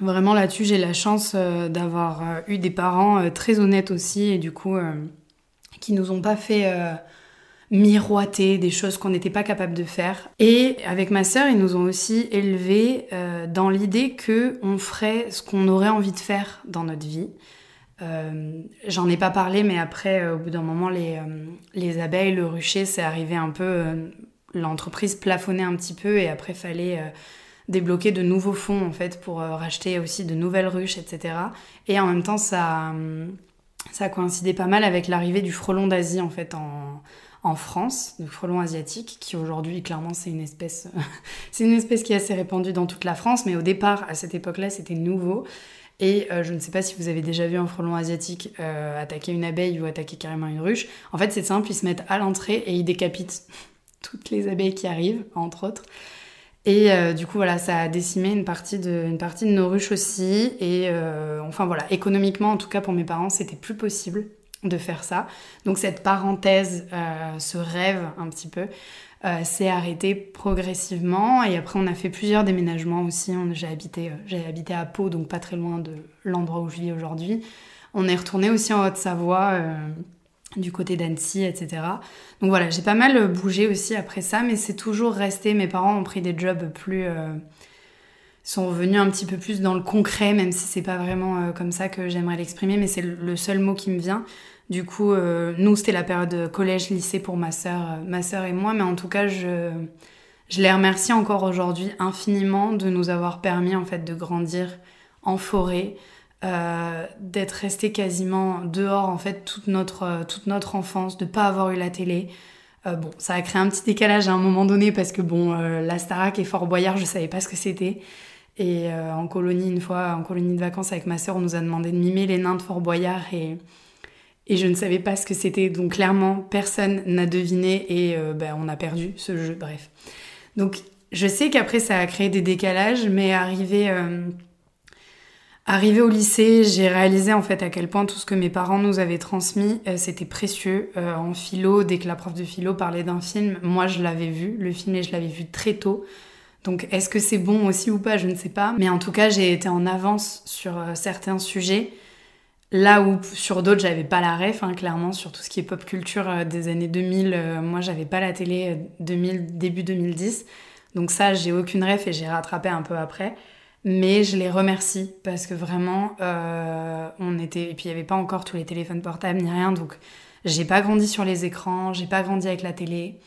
Vraiment là-dessus, j'ai la chance euh, d'avoir euh, eu des parents très honnêtes aussi et du coup qui nous ont pas fait miroiter des choses qu'on n'était pas capable de faire. Et avec ma sœur, ils nous ont aussi élevés dans l'idée que on ferait ce qu'on aurait envie de faire dans notre vie. J'en ai pas parlé, mais après, au bout d'un moment, les, les abeilles, le rucher, c'est arrivé un peu. L'entreprise plafonnait un petit peu et après, fallait débloquer de nouveaux fonds en fait pour euh, racheter aussi de nouvelles ruches, etc. Et en même temps, ça, hum, ça coïncidait pas mal avec l'arrivée du frelon d'Asie en fait en, en France, le frelon asiatique, qui aujourd'hui clairement c'est une espèce, *laughs* c'est une espèce qui est assez répandue dans toute la France, mais au départ à cette époque-là c'était nouveau. Et euh, je ne sais pas si vous avez déjà vu un frelon asiatique euh, attaquer une abeille ou attaquer carrément une ruche. En fait, c'est simple, ils se mettent à l'entrée et ils décapitent *laughs* toutes les abeilles qui arrivent, entre autres. Et euh, du coup, voilà, ça a décimé une partie de, une partie de nos ruches aussi. Et enfin, voilà, économiquement, en tout cas pour mes parents, c'était plus possible de faire ça. Donc cette parenthèse, euh, ce rêve un petit peu, s'est arrêté progressivement. Et après, on a fait plusieurs déménagements aussi. J'ai habité, j'ai habité à Pau, donc pas très loin de l'endroit où je vis aujourd'hui. On est retourné aussi en Haute-Savoie du côté d'Annecy, etc. Donc voilà, j'ai pas mal bougé aussi après ça, mais c'est toujours resté. Mes parents ont pris des jobs plus. Euh, sont revenus un petit peu plus dans le concret, même si c'est pas vraiment euh, comme ça que j'aimerais l'exprimer, mais c'est le seul mot qui me vient. Du coup, euh, nous, c'était la période collège-lycée pour ma sœur, ma sœur et moi, mais en tout cas, je, je les remercie encore aujourd'hui infiniment de nous avoir permis en fait de grandir en forêt, euh, d'être resté quasiment dehors en fait toute notre, euh, toute notre enfance, de pas avoir eu la télé. Euh, bon, ça a créé un petit décalage à un moment donné parce que bon, la Starac et Fort Boyard, je savais pas ce que c'était. Et en colonie, une fois, en colonie de vacances avec ma sœur, on nous a demandé de mimer les nains de Fort Boyard et, je ne savais pas ce que c'était. Donc clairement, personne n'a deviné et ben, on a perdu ce jeu, bref. Donc je sais qu'après, ça a créé des décalages, mais arrivé Arrivée au lycée, j'ai réalisé en fait à quel point tout ce que mes parents nous avaient transmis, euh, c'était précieux. Euh, en philo, dès que la prof de philo parlait d'un film, moi je l'avais vu, le film et je l'avais vu très tôt. Donc est-ce que c'est bon aussi ou pas, je ne sais pas. Mais en tout cas, j'ai été en avance sur euh, certains sujets. Là où sur d'autres, j'avais pas la ref, hein, clairement, sur tout ce qui est pop culture des années 2000. moi, j'avais pas la télé 2000, début 2010. Donc ça, j'ai aucune ref et j'ai rattrapé un peu après. Mais je les remercie parce que vraiment, euh, on était. Et puis il n'y avait pas encore tous les téléphones portables ni rien, donc j'ai pas grandi sur les écrans, j'ai pas grandi avec la télé.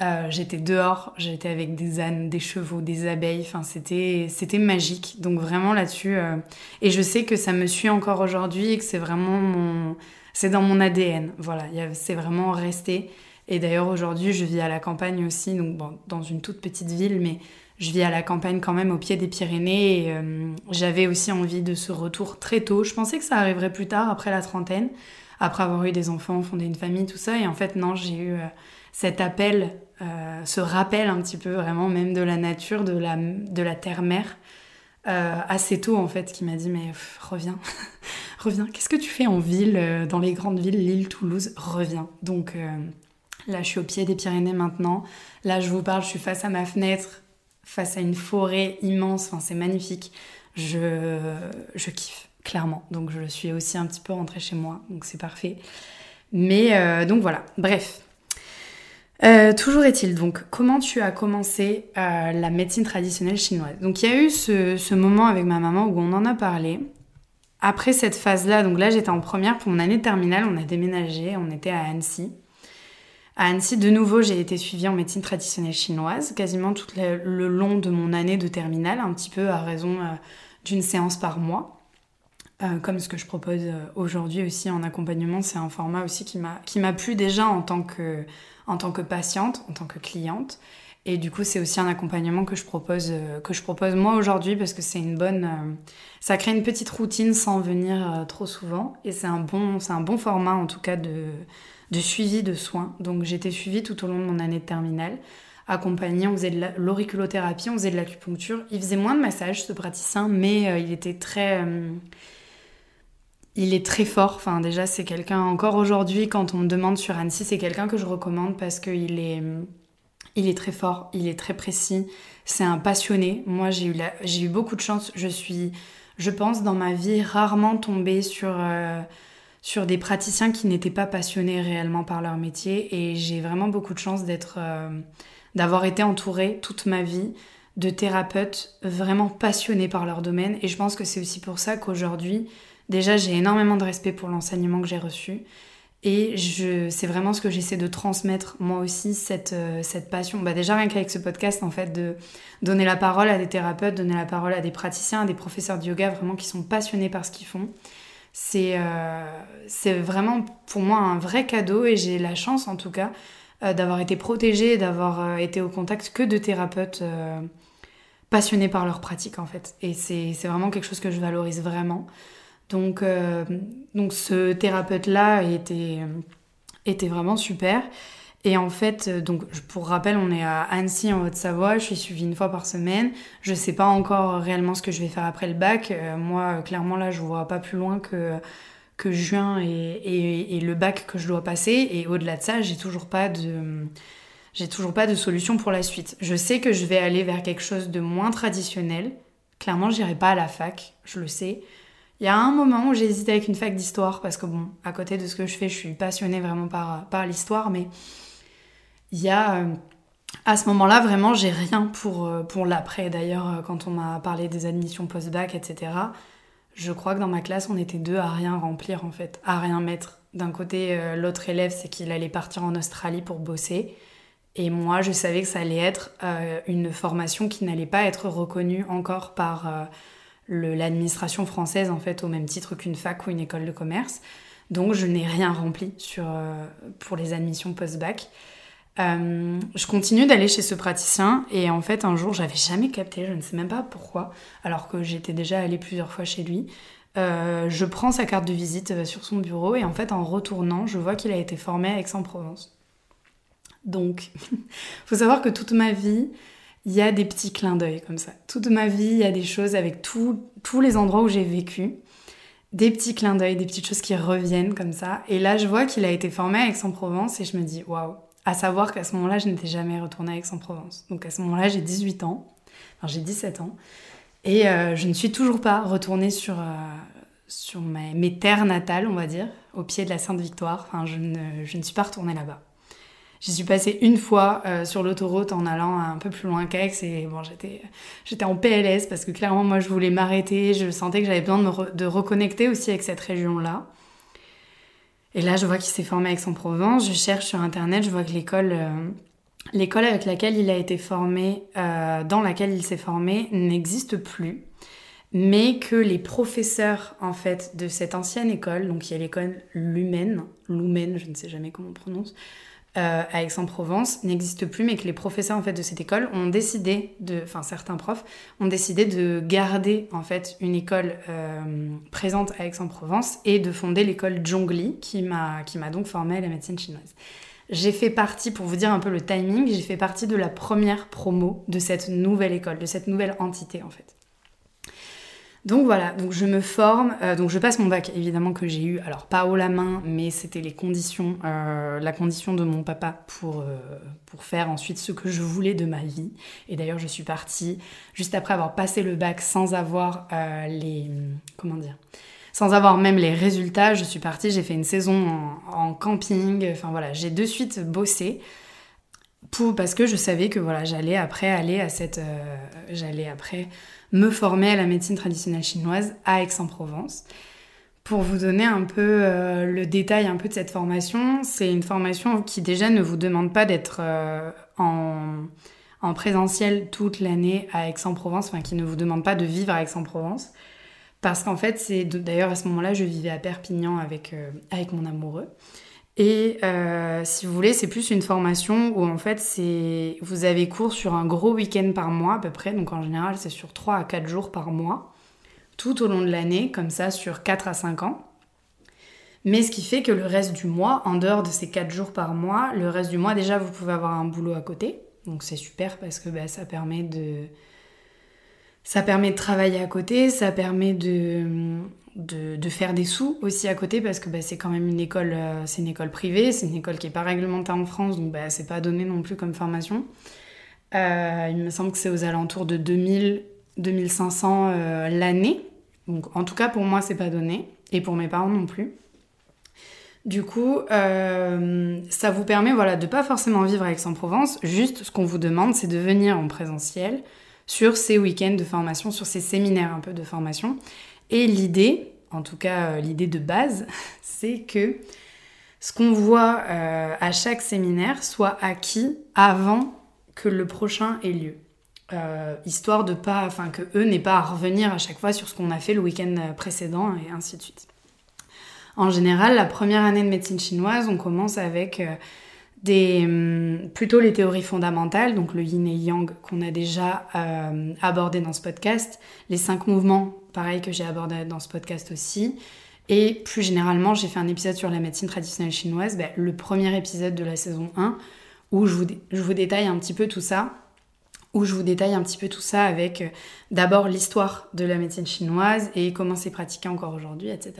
Euh, j'étais dehors, j'étais avec des ânes, des chevaux, des abeilles, enfin c'était c'était magique. Donc vraiment là-dessus, euh, et je sais que ça me suit encore aujourd'hui et que c'est vraiment mon, c'est dans mon ADN. Voilà, c'est vraiment resté. Et d'ailleurs aujourd'hui, je vis à la campagne aussi, donc bon, dans une toute petite ville, mais je vis à la campagne quand même au pied des Pyrénées et euh, j'avais aussi envie de ce retour très tôt. Je pensais que ça arriverait plus tard, après la trentaine, après avoir eu des enfants, fondé une famille, tout ça. Et en fait, non, j'ai eu euh, cet appel, euh, ce rappel un petit peu vraiment même de la nature, de la, de la terre-mère. assez tôt en fait qui m'a dit mais reviens *laughs* reviens qu'est-ce que tu fais en ville dans les grandes villes Lille Toulouse? Reviens donc là je suis au pied des Pyrénées maintenant là je vous parle je suis face à ma fenêtre face à une forêt immense. Enfin, c'est magnifique. Je, je kiffe, clairement. Donc, je suis aussi un petit peu rentrée chez moi. Donc, c'est parfait. Mais euh, donc voilà, bref. Euh, toujours est-il donc, comment tu as commencé euh, la médecine traditionnelle chinoise? Donc il y a eu ce, ce, moment avec ma maman où on en a parlé. Après cette phase-là, donc là j'étais en première pour mon année de terminale, on a déménagé, on était à Annecy. À Annecy, de nouveau, j'ai été suivie en médecine traditionnelle chinoise, quasiment tout le, long de mon année de terminale, un petit peu à raison d'une séance par mois. Euh, comme ce que je propose euh, aujourd'hui aussi en accompagnement, c'est un format aussi qui m'a plu déjà en tant, que, en tant que patiente, en tant que cliente. Et du coup, c'est aussi un accompagnement que je propose, que je propose moi aujourd'hui parce que c'est une bonne. ça crée une petite routine sans venir trop souvent. Et c'est un, bon, un bon format en tout cas de, de suivi de soins. Donc j'étais suivie tout au long de mon année de terminale, accompagnée, on faisait de l'auriculothérapie, on faisait de l'acupuncture. Il faisait moins de massage ce praticien, mais euh, il était très... Il est très fort. Enfin, déjà, c'est quelqu'un, encore aujourd'hui, quand on me demande sur Annecy, c'est quelqu'un que je recommande parce qu'il est, il est très fort, il est très précis. C'est un passionné. Moi, j'ai eu, j'ai eu beaucoup de chance. Je suis, je pense, dans ma vie, rarement tombée sur. Euh, sur des praticiens qui n'étaient pas passionnés réellement par leur métier et j'ai vraiment beaucoup de chance d'être euh, d'avoir été entourée toute ma vie de thérapeutes vraiment passionnés par leur domaine et je pense que c'est aussi pour ça qu'aujourd'hui déjà j'ai énormément de respect pour l'enseignement que j'ai reçu et c'est vraiment ce que j'essaie de transmettre moi aussi, cette, euh, cette passion. Bah déjà rien qu'avec ce podcast, en fait, de donner la parole à des thérapeutes, donner la parole à des praticiens, à des professeurs de yoga vraiment qui sont passionnés par ce qu'ils font. Euh, c'est vraiment pour moi un vrai cadeau et j'ai la chance en tout cas euh, d'avoir été protégée, d'avoir euh, été au contact que de thérapeutes passionnés par leur pratique en fait. Et c'est vraiment quelque chose que je valorise vraiment. Donc, donc ce thérapeute-là était, était vraiment super. Et en fait, euh, donc pour rappel, on est à Annecy en Haute-Savoie, je suis suivie une fois par semaine. Je sais pas encore réellement ce que je vais faire après le bac. Euh, moi, clairement, là, je vois pas plus loin que, que juin et, et, le bac que je dois passer. Et au-delà de ça, j'ai toujours pas de. J'ai toujours pas de solution pour la suite. Je sais que je vais aller vers quelque chose de moins traditionnel. Clairement, j'irai pas à la fac, je le sais. Il y a un moment où j'ai hésité avec une fac d'histoire parce que bon, à côté de ce que je fais, je suis passionnée vraiment par, l'histoire, mais il y a euh, à ce moment-là, vraiment, j'ai rien pour, euh, pour l'après. D'ailleurs, euh, quand on m'a parlé des admissions post-bac, etc., je crois que dans ma classe, on était deux à rien remplir, en fait, à rien mettre. D'un côté, l'autre élève, c'est qu'il allait partir en Australie pour bosser. Et moi, je savais que ça allait être une formation qui n'allait pas être reconnue encore par l'administration française, en fait, au même titre qu'une fac ou une école de commerce. Donc, je n'ai rien rempli sur, pour les admissions post-bac. Euh, je continue d'aller chez ce praticien et en fait un jour j'avais jamais capté, je ne sais même pas pourquoi, alors que j'étais déjà allée plusieurs fois chez lui. Euh, je prends sa carte de visite euh, sur son bureau et en fait en retournant je vois qu'il a été formé à Aix-en-Provence. Donc, *laughs* faut savoir que toute ma vie, il y a des petits clins d'œil comme ça. Toute ma vie, il y a des choses avec tous les endroits où j'ai vécu, des petits clins d'œil, des petites choses qui reviennent comme ça. Et là, je vois qu'il a été formé à Aix-en-Provence et je me dis waouh, à savoir qu'à ce moment-là, je n'étais jamais retournée à Aix-en-Provence. Donc à ce moment-là, j'ai 18 ans, enfin j'ai 17 ans, et euh, je ne suis toujours pas retournée sur, euh, sur mes, terres natales, on va dire, au pied de la Sainte-Victoire. Enfin, je ne, je ne suis pas retournée là-bas. J'y suis passée une fois euh, sur l'autoroute en allant un peu plus loin qu'Aix et bon, j'étais, en PLS parce que clairement, moi, je voulais m'arrêter. Je sentais que j'avais besoin de, de reconnecter aussi avec cette région-là. Et là, je vois qu'il s'est formé à Aix-en-Provence. Je cherche sur Internet, je vois que l'école, euh, l'école avec laquelle il a été formé, euh, dans laquelle il s'est formé, n'existe plus. Mais que les professeurs, en fait, de cette ancienne école, donc il y a l'école Lumen, Lumen, je ne sais jamais comment on prononce, euh, à Aix-en-Provence n'existe plus, mais que les professeurs en fait de cette école ont décidé de, enfin certains profs ont décidé de garder en fait une école euh, présente à Aix-en-Provence et de fonder l'école Zhongli qui m'a qui m'a donc formée à la médecine chinoise. J'ai fait partie, pour vous dire un peu le timing, j'ai fait partie de la première promo de cette nouvelle école, de cette nouvelle entité en fait. Donc voilà, donc je me forme, euh, donc je passe mon bac évidemment que j'ai eu, alors pas haut la main, mais c'était les conditions, euh, la condition de mon papa pour, euh, pour faire ensuite ce que je voulais de ma vie. Et d'ailleurs je suis partie juste après avoir passé le bac sans avoir les... comment dire sans avoir même les résultats, je suis partie, j'ai fait une saison en, en camping, enfin voilà, j'ai de suite bossé pour, parce que je savais que voilà, j'allais après aller à cette... j'allais après me former à la médecine traditionnelle chinoise à Aix-en-Provence Pour vous donner un peu euh, le détail un peu de cette formation, c'est une formation qui déjà ne vous demande pas d'être euh, en, en, présentiel toute l'année à Aix-en-Provence, qui ne vous demande pas de vivre à Aix-en-Provence. Parce qu'en fait, c'est d'ailleurs à ce moment-là, je vivais à Perpignan avec, euh, avec mon amoureux. Et si vous voulez, c'est plus une formation où en fait, c'est vous avez cours sur un gros week-end par mois à peu près. Donc en général, c'est sur 3 à 4 jours par mois tout au long de l'année, comme ça, sur 4 à 5 ans. Mais ce qui fait que le reste du mois, en dehors de ces 4 jours par mois, le reste du mois, déjà, vous pouvez avoir un boulot à côté. Donc c'est super parce que bah, ça permet de... Ça permet de travailler à côté, ça permet de, de, faire des sous aussi à côté parce que bah, c'est quand même une école, euh, c'est une école privée, c'est une école qui n'est pas réglementée en France, donc bah, c'est pas donné non plus comme formation. Euh, il me semble que c'est aux alentours de 2000, 2500 euh, l'année. Donc en tout cas pour moi c'est pas donné et pour mes parents non plus. Du coup, ça vous permet voilà de pas forcément vivre à Aix-en-Provence. Juste ce qu'on vous demande, c'est de venir en présentiel sur ces week-ends de formation, sur ces séminaires un peu de formation. Et l'idée, en tout cas euh, l'idée de base, *laughs* c'est que ce qu'on voit à chaque séminaire soit acquis avant que le prochain ait lieu. Euh, histoire de pas, enfin que eux n'aient pas à revenir à chaque fois sur ce qu'on a fait le week-end précédent et ainsi de suite. En général, la première année de médecine chinoise, on commence avec euh, des, hum, plutôt les théories fondamentales, donc le yin et yang qu'on a déjà euh, abordé dans ce podcast, les cinq mouvements, pareil que j'ai abordé dans ce podcast aussi, et plus généralement, j'ai fait un épisode sur la médecine traditionnelle chinoise, ben, le premier épisode de la saison 1, où je vous, je vous détaille un petit peu tout ça où je vous détaille un petit peu tout ça avec euh, d'abord l'histoire de la médecine chinoise et comment c'est pratiqué encore aujourd'hui, etc.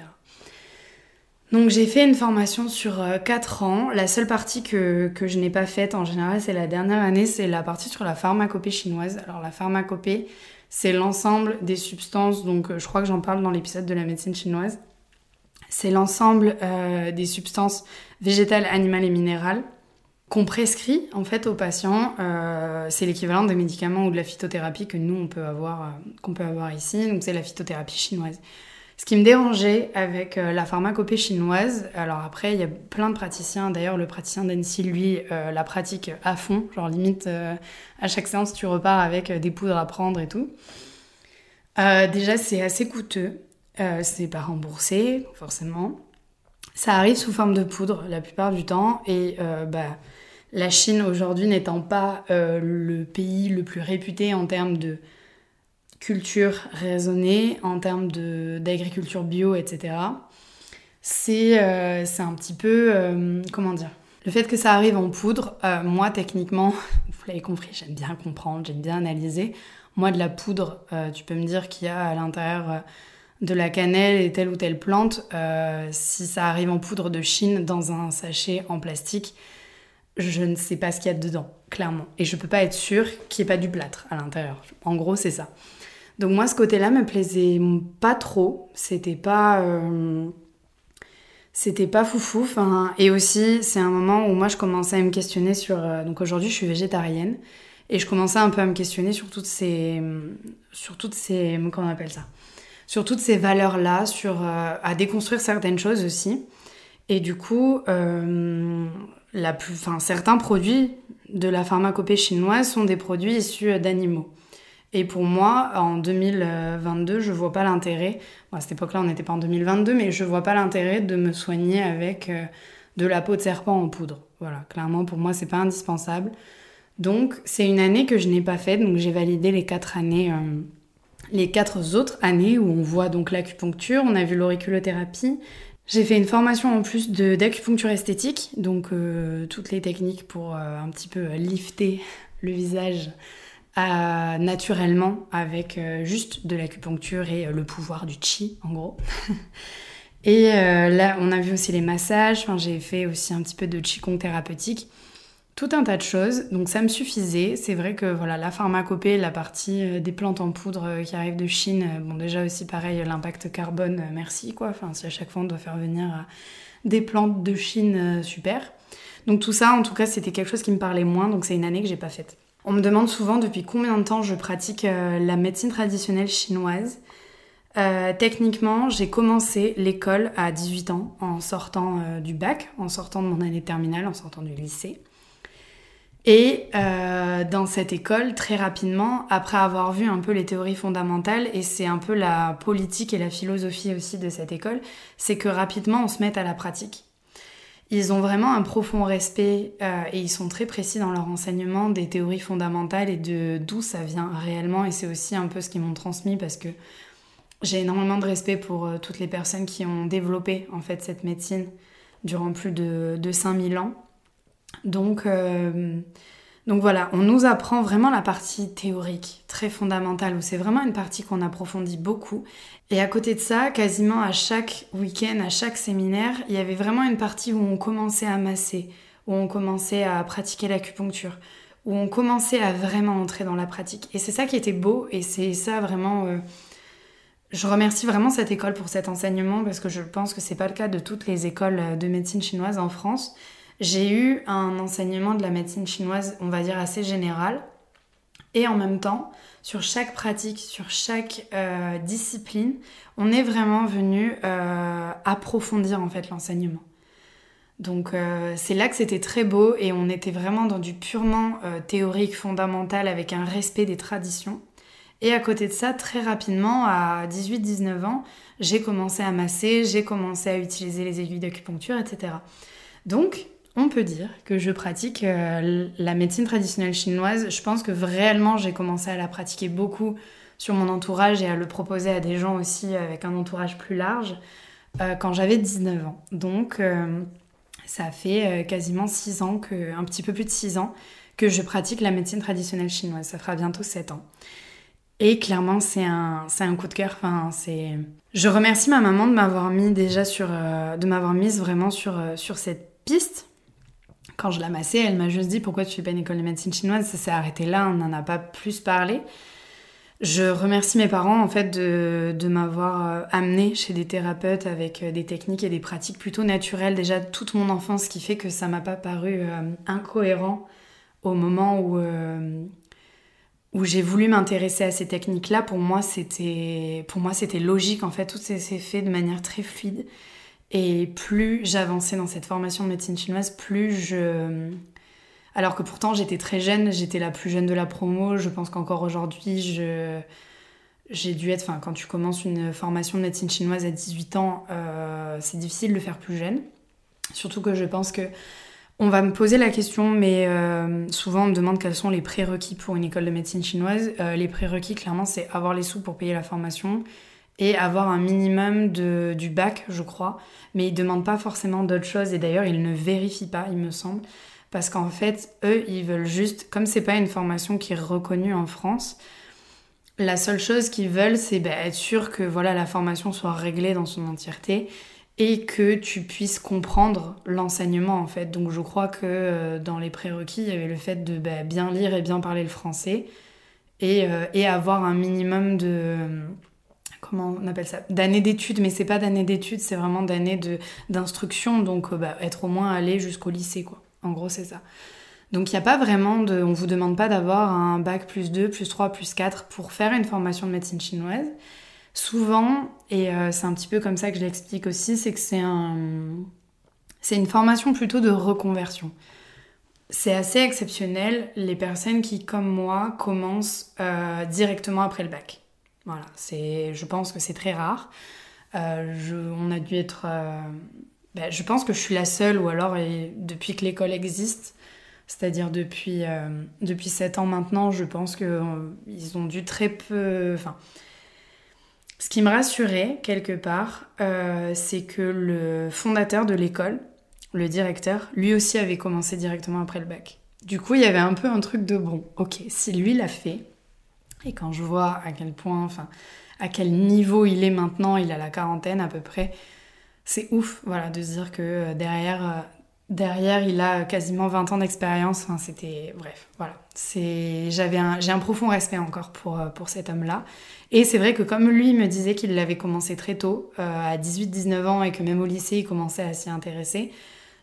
Donc j'ai fait une formation sur 4 euh, ans. La seule partie que, que je n'ai pas faite en général, c'est la dernière année, c'est la partie sur la pharmacopée chinoise. Alors la pharmacopée, c'est l'ensemble des substances, donc euh, je crois que j'en parle dans l'épisode de la médecine chinoise. C'est l'ensemble des substances végétales, animales et minérales qu'on prescrit en fait aux patients. Euh, c'est l'équivalent des médicaments ou de la phytothérapie que nous on peut avoir, euh, peut avoir ici. Donc c'est la phytothérapie chinoise. Ce qui me dérangeait avec euh, la pharmacopée chinoise, alors après il y a plein de praticiens, d'ailleurs le praticien d'Annecy lui la pratique à fond, genre limite à chaque séance tu repars avec des poudres à prendre et tout. déjà c'est assez coûteux, c'est pas remboursé forcément. Ça arrive sous forme de poudre la plupart du temps et bah la Chine aujourd'hui n'étant pas euh, le pays le plus réputé en termes de culture raisonnée, en termes d'agriculture bio, etc. Euh, c'est un petit peu... Euh, comment dire Le fait que ça arrive en poudre, moi techniquement, *laughs* vous l'avez compris, j'aime bien comprendre, j'aime bien analyser. Moi de la poudre, tu peux me dire qu'il y a à l'intérieur de la cannelle et telle ou telle plante, si ça arrive en poudre de Chine dans un sachet en plastique, je ne sais pas ce qu'il y a dedans, clairement. Et je peux pas être sûre qu'il n'y ait pas du plâtre à l'intérieur. En gros, c'est ça. Donc moi, ce côté-là me plaisait pas trop. C'était pas... Euh, c'était pas foufou. et aussi, c'est un moment où moi, je commençais à me questionner sur... Euh, donc aujourd'hui, je suis végétarienne. Et je commençais un peu à me questionner sur toutes ces... Sur toutes ces... Comment on appelle ça? Sur toutes ces valeurs-là, sur... Euh, à déconstruire certaines choses aussi. Et du coup, la plus, enfin, certains produits de la pharmacopée chinoise sont des produits issus d'animaux. Et pour moi, en 2022, je vois pas l'intérêt. à cette époque-là, on n'était pas en 2022, mais je vois pas l'intérêt de me soigner avec euh, de la peau de serpent en poudre. Voilà, clairement, pour moi, c'est pas indispensable. Donc, c'est une année que je n'ai pas faite. Donc, j'ai validé les quatre années, euh, les quatre autres années où on voit donc l'acupuncture, on a vu l'auriculothérapie, j'ai fait une formation en plus d'acupuncture esthétique, donc euh, toutes les techniques pour un petit peu lifter le visage euh, naturellement avec juste de l'acupuncture et le pouvoir du chi en gros. *laughs* et là, on a vu aussi les massages, j'ai fait aussi un petit peu de qigong thérapeutique tout un tas de choses. Donc ça me suffisait. C'est vrai que voilà, la pharmacopée, la partie euh, des plantes en poudre euh, qui arrivent de Chine, euh, bon déjà aussi pareil, l'impact carbone, merci quoi. Enfin, si à chaque fois on doit faire venir des plantes de Chine, super. Donc tout ça, en tout cas, c'était quelque chose qui me parlait moins, donc c'est une année que j'ai pas faite. On me demande souvent depuis combien de temps je pratique la médecine traditionnelle chinoise. Euh, techniquement, j'ai commencé l'école à 18 ans en sortant euh, du bac, en sortant de mon année terminale, en sortant du lycée. Et euh, dans cette école, très rapidement, après avoir vu un peu les théories fondamentales, et c'est un peu la politique et la philosophie aussi de cette école, c'est que rapidement on se met à la pratique. Ils ont vraiment un profond respect et ils sont très précis dans leur enseignement des théories fondamentales et de d'où ça vient réellement. Et c'est aussi un peu ce qu'ils m'ont transmis parce que j'ai énormément de respect pour euh, toutes les personnes qui ont développé en fait cette médecine durant plus de, de 5000 ans. Donc, euh, donc voilà, on nous apprend vraiment la partie théorique, très fondamentale, où c'est vraiment une partie qu'on approfondit beaucoup. Et à côté de ça, quasiment à chaque week-end, à chaque séminaire, il y avait vraiment une partie où on commençait à masser, où on commençait à pratiquer l'acupuncture, où on commençait à vraiment entrer dans la pratique. Et c'est ça qui était beau, et c'est ça vraiment... Euh, je remercie vraiment cette école pour cet enseignement parce que je pense que c'est pas le cas de toutes les écoles de médecine chinoise en France. J'ai eu un enseignement de la médecine chinoise, on va dire assez général, et en même temps, sur chaque pratique, sur chaque euh, discipline, on est vraiment venu euh, approfondir en fait l'enseignement. Donc euh, c'est là que c'était très beau et on était vraiment dans du purement théorique, fondamental, avec un respect des traditions. Et à côté de ça, très rapidement, à 18-19 ans, j'ai commencé à masser, j'ai commencé à utiliser les aiguilles d'acupuncture, etc. Donc, on peut dire que je pratique euh, la médecine traditionnelle chinoise. Je pense que réellement, j'ai commencé à la pratiquer beaucoup sur mon entourage et à le proposer à des gens aussi avec un entourage plus large euh, quand j'avais 19 ans. Donc, euh, ça fait quasiment 6 ans, un petit peu plus de 6 ans, que je pratique la médecine traditionnelle chinoise. Ça fera bientôt 7 ans. Et clairement, c'est un, coup de cœur. Enfin. Je remercie ma maman de m'avoir mis déjà sur, de m'avoir mise vraiment sur cette piste. Quand je la massais, elle m'a juste dit pourquoi tu fais pas une école de médecine chinoise? Ça s'est arrêté là, on n'en a pas plus parlé. Je remercie mes parents en fait de, m'avoir euh, amené chez des thérapeutes avec des techniques et des pratiques plutôt naturelles déjà toute mon enfance, ce qui fait que ça m'a pas paru incohérent au moment où, où j'ai voulu m'intéresser à ces techniques-là, pour moi, c'était pour moi c'était logique en fait, tout s'est fait de manière très fluide. Et plus j'avançais dans cette formation de médecine chinoise, plus je alors que pourtant j'étais très jeune, j'étais la plus jeune de la promo, je pense qu'encore aujourd'hui, je j'ai dû être, enfin quand tu commences une formation de médecine chinoise à 18 ans, euh, c'est difficile de le faire plus jeune. Surtout que je pense que on va me poser la question, mais euh, souvent on me demande quels sont les prérequis pour une école de médecine chinoise. Euh, les prérequis, clairement, c'est avoir les sous pour payer la formation et avoir un minimum de, du bac, je crois. Mais ils ne demandent pas forcément d'autres choses et d'ailleurs ils ne vérifient pas, il me semble. Parce qu'en fait, eux, ils veulent juste, comme c'est pas une formation qui est reconnue en France, la seule chose qu'ils veulent, c'est bah, être sûr que voilà la formation soit réglée dans son entièreté et que tu puisses comprendre l'enseignement en fait. Donc je crois que euh, dans les prérequis, il y avait le fait de bah, bien lire et bien parler le français et, euh, et avoir un minimum de comment on appelle ça d'années d'études mais c'est pas d'années d'études c'est vraiment d'années d'instruction donc euh, bah, être au moins allé jusqu'au lycée quoi en gros c'est ça donc il n'y a pas vraiment de on vous demande pas d'avoir un bac plus 2 plus 3 plus 4 pour faire une formation de médecine chinoise Souvent, et euh, c'est un petit peu comme ça que je l'explique aussi, c'est que c'est un, c'est une formation plutôt de reconversion. C'est assez exceptionnel les personnes qui, comme moi, commencent euh, directement après le bac. Voilà, je pense que c'est très rare. Euh, je, on a dû être. Ben, je pense que je suis la seule, ou alors depuis que l'école existe, c'est-à-dire depuis, depuis 7 ans maintenant, je pense qu'ils ont dû très peu. Enfin, ce qui me rassurait quelque part, euh, c'est que le fondateur de l'école, le directeur, lui aussi avait commencé directement après le bac. Du coup, il y avait un peu un truc de bon, ok, si lui l'a fait, et quand je vois à quel point, enfin, à quel niveau il est maintenant, il a la quarantaine à peu près, c'est ouf, voilà, de se dire que euh, derrière, euh, derrière, il a quasiment 20 ans d'expérience. Enfin, c'était, bref, voilà. C'est, j'avais j'ai un profond respect encore pour, pour cet homme-là. Et c'est vrai que comme lui me disait qu'il l'avait commencé très tôt, euh, à 18-19 ans, et que même au lycée, il commençait à s'y intéresser,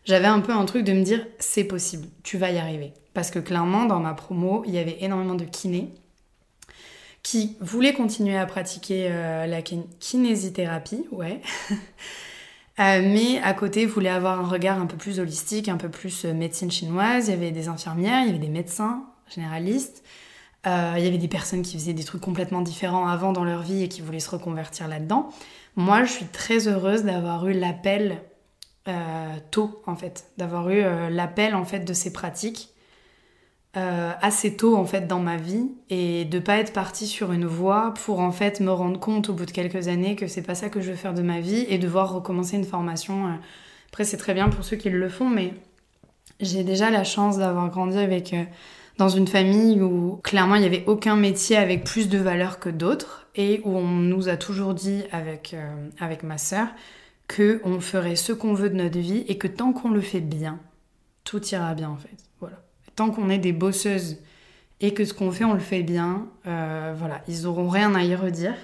j'avais un peu un truc de me dire, c'est possible, tu vas y arriver. Parce que clairement, dans ma promo, il y avait énormément de kinés qui voulait continuer à pratiquer euh, la kinésithérapie, ouais. *laughs* Euh, mais à côté voulait avoir un regard un peu plus holistique, un peu plus médecine chinoise. Il y avait des infirmières, il y avait des médecins généralistes, il y avait des personnes qui faisaient des trucs complètement différents avant dans leur vie et qui voulaient se reconvertir là-dedans. Moi, je suis très heureuse d'avoir eu l'appel tôt, en fait, d'avoir eu l'appel en fait de ces pratiques euh, assez tôt en fait dans ma vie et de pas être partie sur une voie pour en fait me rendre compte au bout de quelques années que c'est pas ça que je veux faire de ma vie et devoir recommencer une formation. Euh. Après c'est très bien pour ceux qui le font mais j'ai déjà la chance d'avoir grandi avec euh, dans une famille où clairement il n'y avait aucun métier avec plus de valeur que d'autres et où on nous a toujours dit avec, avec ma sœur que on ferait ce qu'on veut de notre vie et que tant qu'on le fait bien, tout ira bien en fait tant qu'on est des bosseuses et que ce qu'on fait, on le fait bien, euh, voilà, ils auront rien à y redire.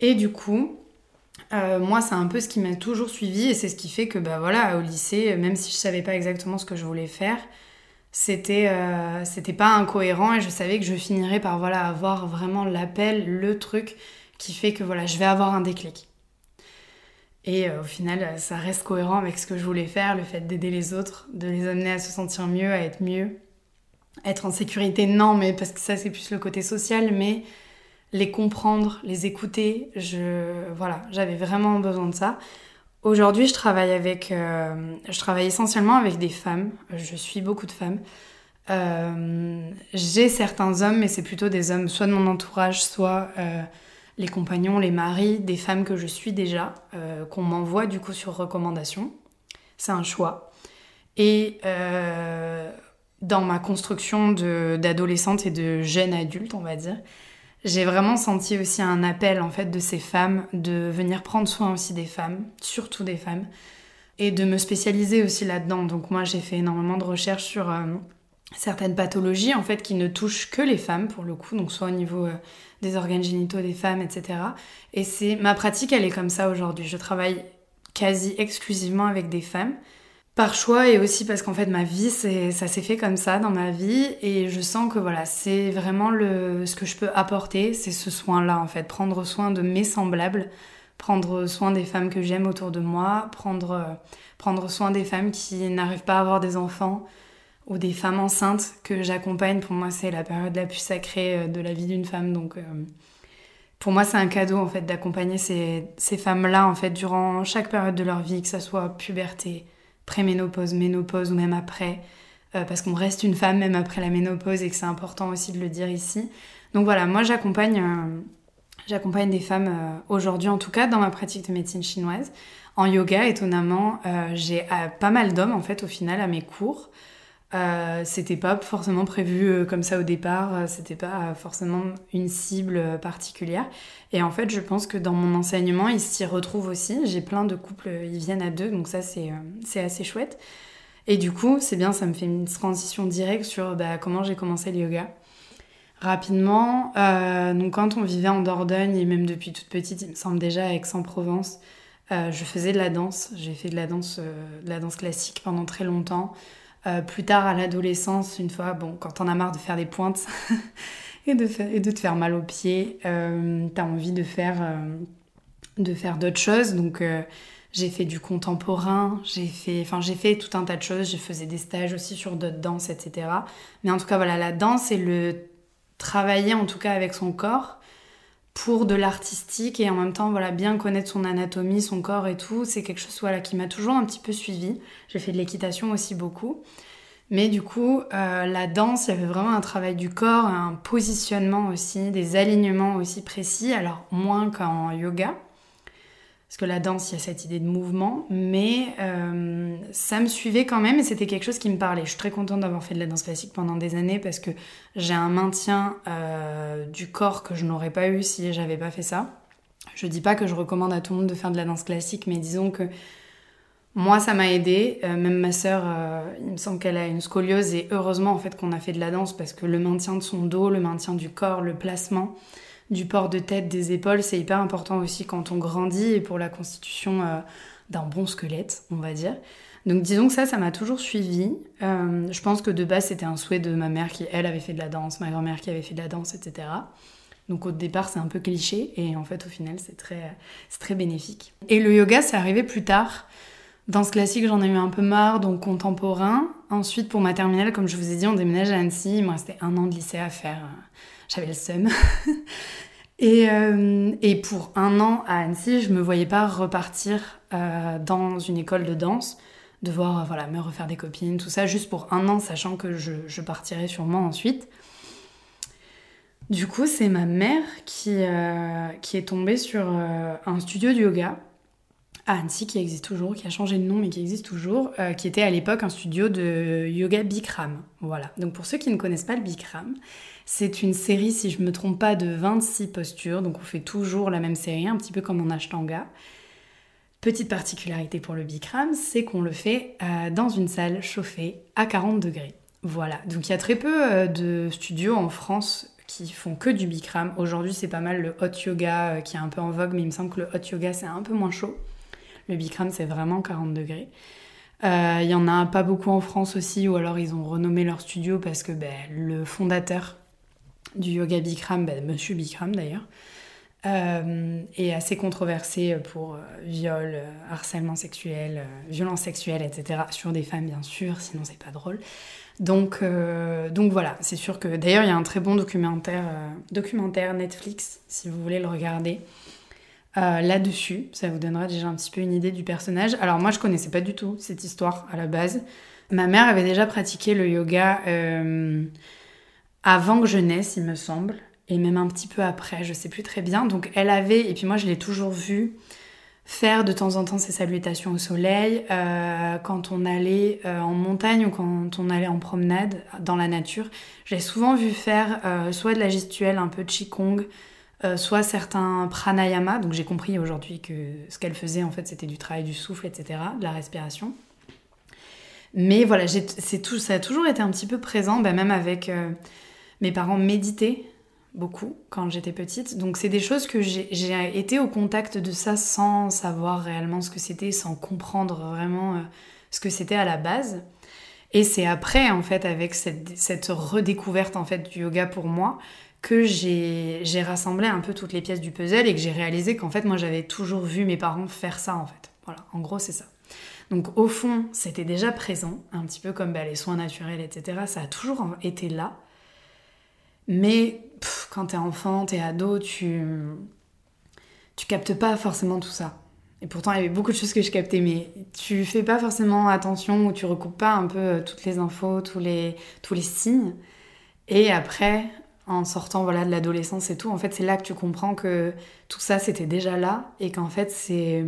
Et du coup, euh, moi, c'est un peu ce qui m'a toujours suivi et c'est ce qui fait que, bah voilà, au lycée, même si je savais pas exactement ce que je voulais faire, c'était euh, c'était pas incohérent et je savais que je finirais par voilà avoir vraiment l'appel, le truc qui fait que voilà, je vais avoir un déclic. Et au final, ça reste cohérent avec ce que je voulais faire, le fait d'aider les autres, de les amener à se sentir mieux, à être mieux. Être en sécurité, non, mais parce que ça, c'est plus le côté social, mais les comprendre, les écouter, je, voilà, j'avais vraiment besoin de ça. Aujourd'hui, je travaille avec, euh, je travaille essentiellement avec des femmes. Je suis beaucoup de femmes. Euh, j'ai certains hommes, mais c'est plutôt des hommes, soit de mon entourage, soit euh, les compagnons, les maris des femmes que je suis déjà, euh, qu'on m'envoie du coup sur recommandation. C'est un choix. Et euh, dans ma construction d'adolescente et de jeune adulte, on va dire, j'ai vraiment senti aussi un appel en fait de ces femmes de venir prendre soin aussi des femmes, surtout des femmes, et de me spécialiser aussi là-dedans. Donc moi j'ai fait énormément de recherches sur euh, certaines pathologies en fait qui ne touchent que les femmes pour le coup, donc soit au niveau des organes génitaux des femmes, etc. Et c'est ma pratique, elle est comme ça aujourd'hui. Je travaille quasi exclusivement avec des femmes par choix et aussi parce qu'en fait ma vie ça s'est fait comme ça dans ma vie et je sens que voilà c'est vraiment le ce que je peux apporter c'est ce soin là en fait prendre soin de mes semblables prendre soin des femmes que j'aime autour de moi prendre prendre soin des femmes qui n'arrivent pas à avoir des enfants ou des femmes enceintes que j'accompagne. Pour moi, c'est la période la plus sacrée euh, de la vie d'une femme. Donc, euh, pour moi, c'est un cadeau en fait d'accompagner ces, ces femmes-là en fait durant chaque période de leur vie, que ce soit puberté, préménopause, ménopause ou même après, euh, parce qu'on reste une femme même après la ménopause et que c'est important aussi de le dire ici. Donc voilà, moi j'accompagne j'accompagne des femmes aujourd'hui en tout cas dans ma pratique de médecine chinoise. En yoga, étonnamment, j'ai pas mal d'hommes en fait au final à mes cours. Euh, c'était pas forcément prévu euh, comme ça au départ, euh, c'était pas forcément une cible particulière. Et en fait, je pense que dans mon enseignement, ils s'y retrouvent aussi. J'ai plein de couples, ils viennent à deux, donc ça c'est assez chouette. Et du coup, c'est bien, ça me fait une transition directe sur bah, comment j'ai commencé le yoga. Rapidement, donc quand on vivait en Dordogne et même depuis toute petite, il me semble déjà à Aix-en-Provence, je faisais de la danse. J'ai fait de la danse, de la danse classique pendant très longtemps. Euh, plus tard à l'adolescence, une fois, bon, quand on a marre de faire des pointes *laughs* et, de de te faire mal aux pieds, euh, t'as envie de faire, euh, de faire d'autres choses. Donc j'ai fait du contemporain, j'ai fait, j'ai fait tout un tas de choses. Je faisais des stages aussi sur d'autres danses, etc. Mais en tout cas, voilà, la danse et le travailler en tout cas avec son corps pour de l'artistique et en même temps voilà bien connaître son anatomie, son corps et tout, c'est quelque chose voilà qui m'a toujours un petit peu suivi. J'ai fait de l'équitation aussi beaucoup. Mais du coup, euh, la danse, il y avait vraiment un travail du corps, un positionnement aussi, des alignements aussi précis, alors moins qu'en yoga, parce que la danse, il y a cette idée de mouvement, mais euh, ça me suivait quand même et c'était quelque chose qui me parlait. Je suis très contente d'avoir fait de la danse classique pendant des années parce que j'ai un maintien euh, du corps que je n'aurais pas eu si j'avais pas fait ça. Je dis pas que je recommande à tout le monde de faire de la danse classique, mais disons que moi, ça m'a aidé. Euh, même ma sœur, il me semble qu'elle a une scoliose et heureusement en fait qu'on a fait de la danse parce que le maintien de son dos, le maintien du corps, le placement, du port de tête, des épaules, c'est hyper important aussi quand on grandit et pour la constitution euh, d'un bon squelette, on va dire. Donc disons que ça, ça m'a toujours suivi. Euh, je pense que de base, c'était un souhait de ma mère qui, elle, avait fait de la danse, ma grand-mère qui avait fait de la danse, etc. Donc au départ, c'est un peu cliché et en fait, au final, c'est très, très bénéfique. Et le yoga, c'est arrivé plus tard. Danse classique, j'en ai eu un peu marre, donc contemporain. Ensuite, pour ma terminale, comme je vous ai dit, on déménage à Annecy. Il me restait un an de lycée à faire. J'avais le seum. *laughs* et, euh, et, pour un an à Annecy, je me voyais pas repartir euh, dans une école de danse, devoir voilà, me refaire des copines, tout ça, juste pour un an, sachant que je, partirais sûrement ensuite. Du coup, c'est ma mère qui, euh, qui est tombée sur un studio de yoga à Annecy qui existe toujours, qui a changé de nom mais qui existe toujours, euh, qui était à l'époque un studio de yoga Bikram. Voilà. Donc pour ceux qui ne connaissent pas le Bikram, c'est une série, si je ne me trompe pas, de 26 postures. Donc on fait toujours la même série, un petit peu comme en Ashtanga. Petite particularité pour le Bikram, c'est qu'on le fait euh, dans une salle chauffée à 40 degrés. Voilà. Donc il y a très peu euh, de studios en France qui font que du Bikram. Aujourd'hui, c'est pas mal le hot yoga qui est un peu en vogue, mais il me semble que le hot yoga, c'est un peu moins chaud. Le Bikram, c'est vraiment 40 degrés. Euh, il y en a pas beaucoup en France aussi, ou alors ils ont renommé leur studio parce que ben, le fondateur du yoga Bikram, ben, Monsieur Bikram d'ailleurs, euh, est assez controversé pour euh, viol, harcèlement sexuel, violence sexuelle, etc. Sur des femmes bien sûr, sinon c'est pas drôle. Donc, donc voilà, c'est sûr que d'ailleurs il y a un très bon documentaire, documentaire Netflix si vous voulez le regarder. Euh, là-dessus. Ça vous donnera déjà un petit peu une idée du personnage. Alors moi, je connaissais pas du tout cette histoire à la base. Ma mère avait déjà pratiqué le yoga euh, avant que je naisse, il me semble, et même un petit peu après, je sais plus très bien. Donc elle avait, et puis moi je l'ai toujours vu faire de temps en temps ses salutations au soleil euh, quand on allait en montagne ou quand on allait en promenade dans la nature. J'ai souvent vu faire soit de la gestuelle un peu de qigong, euh, soit certains pranayama, donc j'ai compris aujourd'hui que ce qu'elle faisait en fait c'était du travail du souffle, etc., de la respiration. Mais voilà, tout, ça a toujours été un petit peu présent, bah, même avec euh, mes parents méditaient beaucoup quand j'étais petite. Donc c'est des choses que j'ai été au contact de ça sans savoir réellement ce que c'était, sans comprendre vraiment euh, ce que c'était à la base. Et c'est après, en fait, avec cette, redécouverte en fait du yoga pour moi, que j'ai rassemblé un peu toutes les pièces du puzzle et que j'ai réalisé qu'en fait, moi, j'avais toujours vu mes parents faire ça, en fait. Voilà, en gros, c'est ça. Donc, au fond, c'était déjà présent, un petit peu comme bah, les soins naturels, etc. Ça a toujours été là. Mais quand t'es enfant, t'es ado, tu, tu captes pas forcément tout ça. Et pourtant, il y avait beaucoup de choses que je captais, mais tu fais pas forcément attention ou tu recoupes pas un peu euh, toutes les infos, tous les, tous les signes. Et après, en sortant voilà de l'adolescence et tout, en fait, c'est là que tu comprends que tout ça c'était déjà là et qu'en fait c'est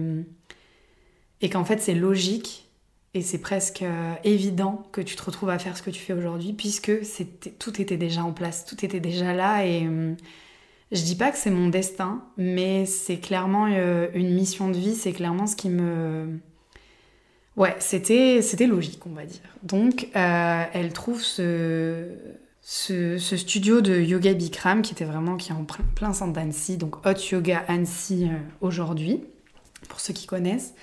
et qu'en fait c'est logique et c'est presque euh, évident que tu te retrouves à faire ce que tu fais aujourd'hui puisque tout était déjà en place, tout était déjà là et hum, je dis pas que c'est mon destin, mais c'est clairement euh, une mission de vie, c'est clairement ce qui me ouais, c'était logique, on va dire. Donc euh, elle trouve ce ce, studio de yoga Bikram qui était vraiment qui est en plein centre d'Annecy, donc Hot Yoga Annecy euh, aujourd'hui, pour ceux qui connaissent.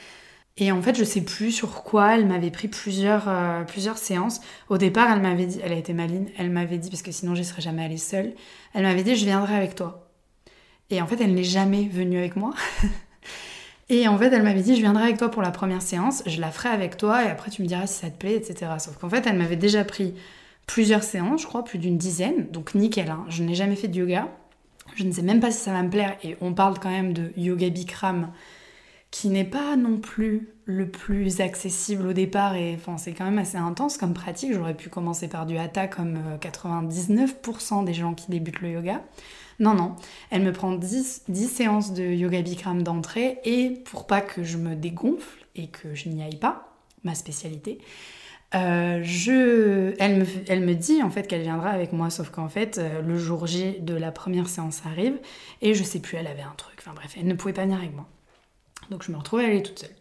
Et en fait, je sais plus sur quoi, elle m'avait pris plusieurs, euh, séances. Au départ, elle m'avait dit, elle a été maline, elle m'avait dit, parce que sinon je serais jamais allée seule, elle m'avait dit, je viendrai avec toi. Et en fait, elle n'est jamais venue avec moi. *laughs* et en fait, elle m'avait dit, je viendrai avec toi pour la première séance, je la ferai avec toi, et après tu me diras si ça te plaît, etc. Sauf qu'en fait, elle m'avait déjà pris plusieurs séances, je crois, plus d'une dizaine, donc nickel. Hein. Je n'ai jamais fait de yoga, je ne sais même pas si ça va me plaire, et on parle quand même de yoga Bikram, qui n'est pas non plus le plus accessible au départ, et enfin, c'est quand même assez intense comme pratique. J'aurais pu commencer par du hatha comme 99% euh, des gens qui débutent le yoga. Non, non, elle me prend 10, 10 séances de yoga Bikram d'entrée, et pour pas que je me dégonfle et que je n'y aille pas, ma spécialité, euh, elle, me, elle me dit en fait qu'elle viendra avec moi, sauf qu'en fait, euh, le jour J de la première séance arrive et je sais plus, elle avait un truc. Enfin bref, elle ne pouvait pas venir avec moi. Donc je me retrouve à aller toute seule.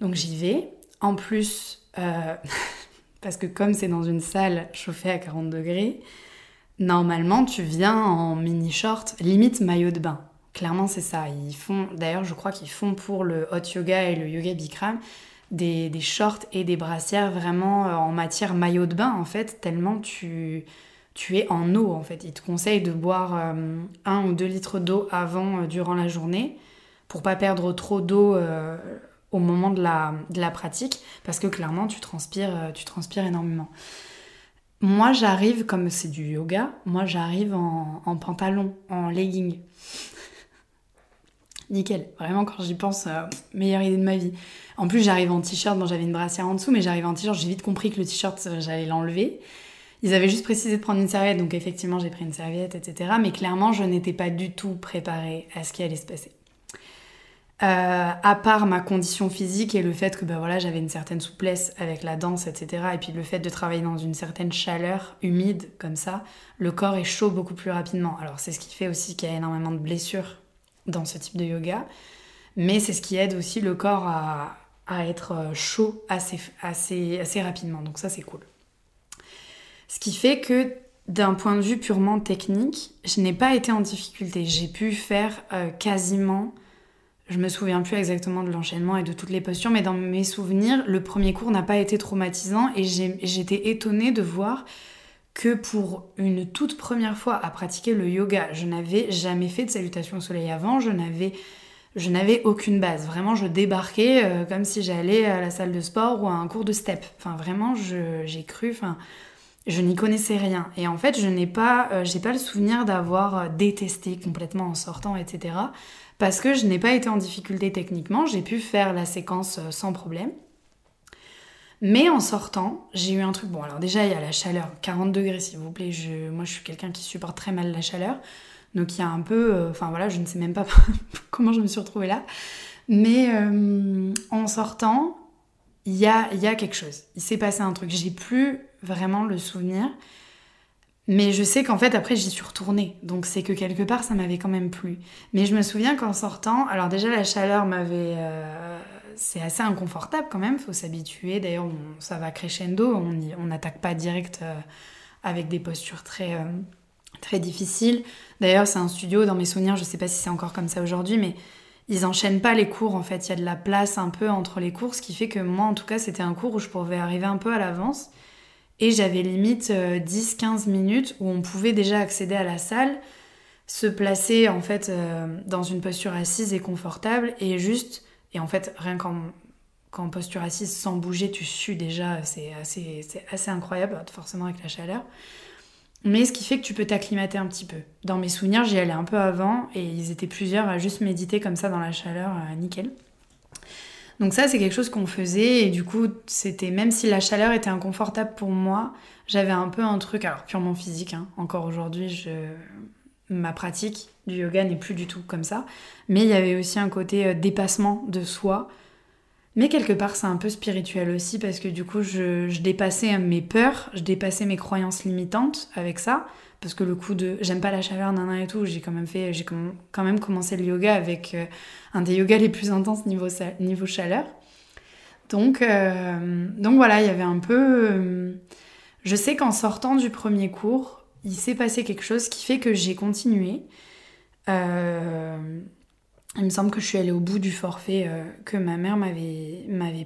Donc j'y vais. En plus, euh, *laughs* parce que comme c'est dans une salle chauffée à 40 degrés, normalement tu viens en mini short, limite maillot de bain. Clairement, c'est ça. Ils font, d'ailleurs, je crois qu'ils font pour le hot yoga et le yoga Bikram, des, shorts et des brassières vraiment euh, en matière maillot de bain en fait, tellement tu... es en eau en fait. Il te conseille de boire euh, un ou deux litres d'eau avant, durant la journée, pour pas perdre trop d'eau euh, au moment de la, de la, pratique, parce que clairement tu transpires, tu transpires énormément. Moi j'arrive, comme c'est du yoga, moi j'arrive en, pantalon, en legging. *laughs* Nickel, vraiment quand j'y pense, meilleure idée de ma vie. En plus j'arrive en t-shirt, bon j'avais une brassière en dessous, mais j'arrive en t-shirt, j'ai vite compris que le t-shirt j'allais l'enlever. Ils avaient juste précisé de prendre une serviette, donc effectivement j'ai pris une serviette, etc. Mais clairement, je n'étais pas du tout préparée à ce qui allait se passer. Euh, à part ma condition physique et le fait que bah, voilà, j'avais une certaine souplesse avec la danse, etc. Et puis le fait de travailler dans une certaine chaleur humide comme ça, le corps est chaud beaucoup plus rapidement. Alors c'est ce qui fait aussi qu'il y a énormément de blessures dans ce type de yoga, mais c'est ce qui aide aussi le corps à, à être chaud assez, assez, assez rapidement. Donc ça c'est cool. Ce qui fait que d'un point de vue purement technique, je n'ai pas été en difficulté. J'ai pu faire euh, quasiment, je me souviens plus exactement de l'enchaînement et de toutes les postures, mais dans mes souvenirs, le premier cours n'a pas été traumatisant et j'étais étonnée de voir que pour une toute première fois à pratiquer le yoga, je n'avais jamais fait de salutation au soleil avant, je n'avais aucune base. Vraiment, je débarquais euh, comme si j'allais à la salle de sport ou à un cours de step. Enfin, vraiment, j'ai cru. Je n'y connaissais rien. Et en fait, je n'ai pas, euh, le souvenir d'avoir détesté complètement en sortant, etc. Parce que je n'ai pas été en difficulté techniquement, j'ai pu faire la séquence euh, sans problème. Mais en sortant, j'ai eu un truc. Bon, alors déjà, il y a la chaleur, 40 degrés s'il vous plaît. Moi, je suis quelqu'un qui supporte très mal la chaleur. Donc, il y a un peu. Enfin, voilà, je ne sais même pas *laughs* comment je me suis retrouvée là. Mais en sortant, il y a, y a quelque chose. Il s'est passé un truc. J'ai plus vraiment le souvenir. Mais je sais qu'en fait, après, j'y suis retournée. Donc, c'est que quelque part, ça m'avait quand même plu. Mais je me souviens qu'en sortant, alors déjà, la chaleur m'avait. Euh, c'est assez inconfortable quand même, faut s'habituer. D'ailleurs, ça va crescendo, on n'attaque pas direct euh, avec des postures très, euh, très difficiles. D'ailleurs, c'est un studio, dans mes souvenirs, je sais pas si c'est encore comme ça aujourd'hui, mais ils enchaînent pas les cours en fait. Il y a de la place un peu entre les cours, ce qui fait que moi, en tout cas, c'était un cours où je pouvais arriver un peu à l'avance et j'avais limite 10-15 euh, minutes où on pouvait déjà accéder à la salle, se placer en fait euh, dans une posture assise et confortable et juste, et en fait rien qu'en posture assise sans bouger, tu sues déjà, c'est assez, assez incroyable, forcément avec la chaleur. Mais ce qui fait que tu peux t'acclimater un petit peu. Dans mes souvenirs, j'y allais un peu avant et ils étaient plusieurs à juste méditer comme ça dans la chaleur, euh, nickel. Donc ça, c'est quelque chose qu'on faisait et du coup, c'était même si la chaleur était inconfortable pour moi, j'avais un peu un truc, alors purement physique, hein. encore aujourd'hui, ma pratique du yoga n'est plus du tout comme ça, mais il y avait aussi un côté euh, dépassement de soi. Mais quelque part, c'est un peu spirituel aussi parce que du coup, je, je dépassais mes peurs, je dépassais mes croyances limitantes avec ça parce que le coup de j'aime pas la chaleur nan, et tout j'ai quand même fait j'ai quand même commencé le yoga avec euh, un des yogas les plus intenses niveau niveau chaleur. Donc euh, donc voilà il y avait un peu euh, je sais qu'en sortant du premier cours il s'est passé quelque chose qui fait que j'ai continué. Il me semble que je suis allée au bout du forfait que ma mère m'avait m'avait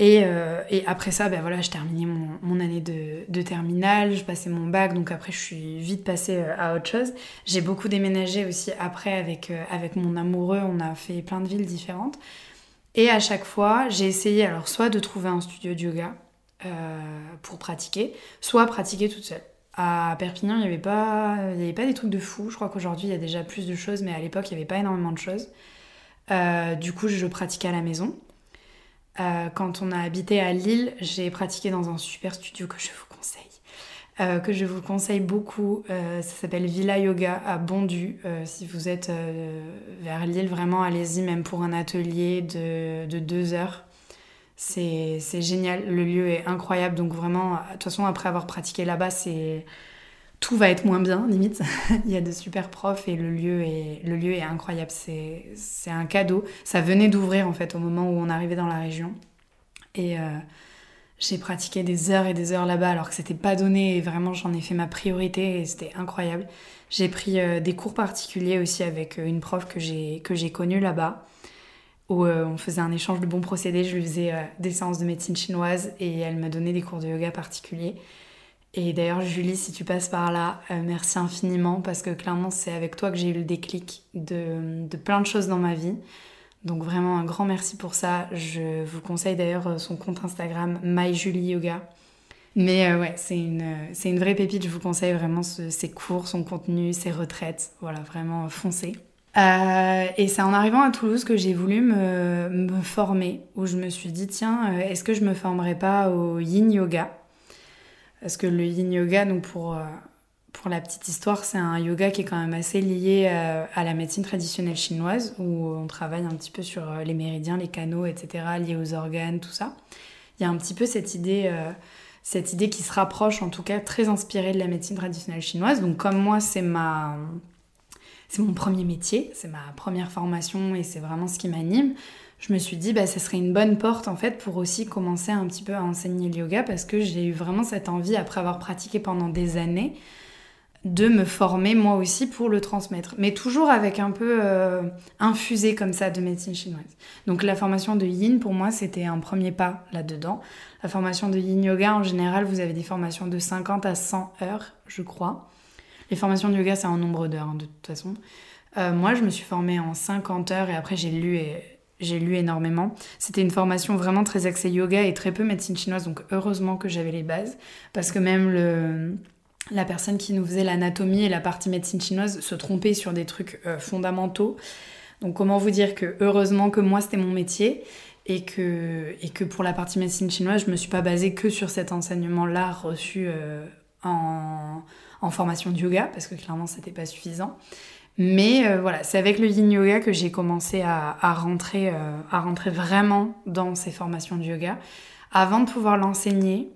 euh, et, après ça, ben voilà, je terminais mon, année de, de, terminale, je passais mon bac, donc après je suis vite passée euh, à autre chose. J'ai beaucoup déménagé aussi après avec, euh, avec mon amoureux, on a fait plein de villes différentes. Et à chaque fois, j'ai essayé alors soit de trouver un studio de yoga pour pratiquer, soit pratiquer toute seule. À Perpignan, il n'y avait, pas, avait pas des trucs de fou. Je crois qu'aujourd'hui, il y a déjà plus de choses, mais à l'époque, il n'y avait pas énormément de choses. du coup, je pratiquais à la maison. Euh, quand on a habité à Lille, j'ai pratiqué dans un super studio que je vous conseille. Euh, que je vous conseille beaucoup. Euh, ça s'appelle Villa Yoga à Bondu. si vous êtes vers Lille, vraiment allez-y, même pour un atelier de, de deux heures. C'est génial, le lieu est incroyable. Donc vraiment, de toute façon, après avoir pratiqué là-bas, c'est tout va être moins bien, limite. *laughs* il y a de super profs et le lieu est, le lieu est incroyable. C'est, un cadeau. Ça venait d'ouvrir en fait au moment où on arrivait dans la région. Et euh, j'ai pratiqué des heures et des heures là-bas alors que c'était pas donné et vraiment j'en ai fait ma priorité et c'était incroyable. J'ai pris euh, des cours particuliers aussi avec euh, une prof que j'ai, connue là-bas où on faisait un échange de bons procédés. Je lui faisais des séances de médecine chinoise et elle me donnait des cours de yoga particuliers. Et d'ailleurs, Julie, si tu passes par là, euh, merci infiniment parce que clairement, c'est avec toi que j'ai eu le déclic de, plein de choses dans ma vie. Donc vraiment un grand merci pour ça. Je vous conseille d'ailleurs euh, son compte Instagram MyJulieYoga. Mais euh, ouais, c'est une, une vraie pépite. Je vous conseille vraiment ses cours, son contenu, ses retraites. Voilà, vraiment foncez. et c'est en arrivant à Toulouse que j'ai voulu me, me, former, où je me suis dit, tiens, est-ce que je me formerais pas au yin yoga? Parce que le yin yoga, donc pour, euh, pour la petite histoire, c'est un yoga qui est quand même assez lié euh, à la médecine traditionnelle chinoise, où on travaille un petit peu sur euh, les méridiens, les canaux, etc., liés aux organes, tout ça. Il y a un petit peu cette idée, cette idée qui se rapproche, en tout cas très inspirée de la médecine traditionnelle chinoise. Donc comme moi, c'est ma... C'est mon premier métier, c'est ma première formation et c'est vraiment ce qui m'anime je me suis dit bah ce serait une bonne porte en fait pour aussi commencer un petit peu à enseigner le yoga parce que j'ai eu vraiment cette envie après avoir pratiqué pendant des années de me former moi aussi pour le transmettre mais toujours avec un peu euh, infusé comme ça de médecine chinoise. Donc la formation de yin pour moi c'était un premier pas là-dedans. La formation de yin yoga en général, vous avez des formations de 50 à 100 heures, je crois. Les formations de yoga c'est un nombre d'heures hein, de toute façon. Euh, moi, je me suis formée en 50 heures et après j'ai lu et j'ai lu énormément. C'était une formation vraiment très axée yoga et très peu médecine chinoise, donc heureusement que j'avais les bases, parce que même le, la personne qui nous faisait l'anatomie et la partie médecine chinoise se trompait sur des trucs euh, fondamentaux. Donc comment vous dire que heureusement que moi c'était mon métier et que, et que pour la partie médecine chinoise, je me suis pas basée que sur cet enseignement-là reçu euh, en, en, formation de yoga, parce que clairement c'était pas suffisant. Mais euh, voilà, c'est avec le yin yoga que j'ai commencé à, rentrer, euh, à rentrer vraiment dans ces formations de yoga. Avant de pouvoir l'enseigner,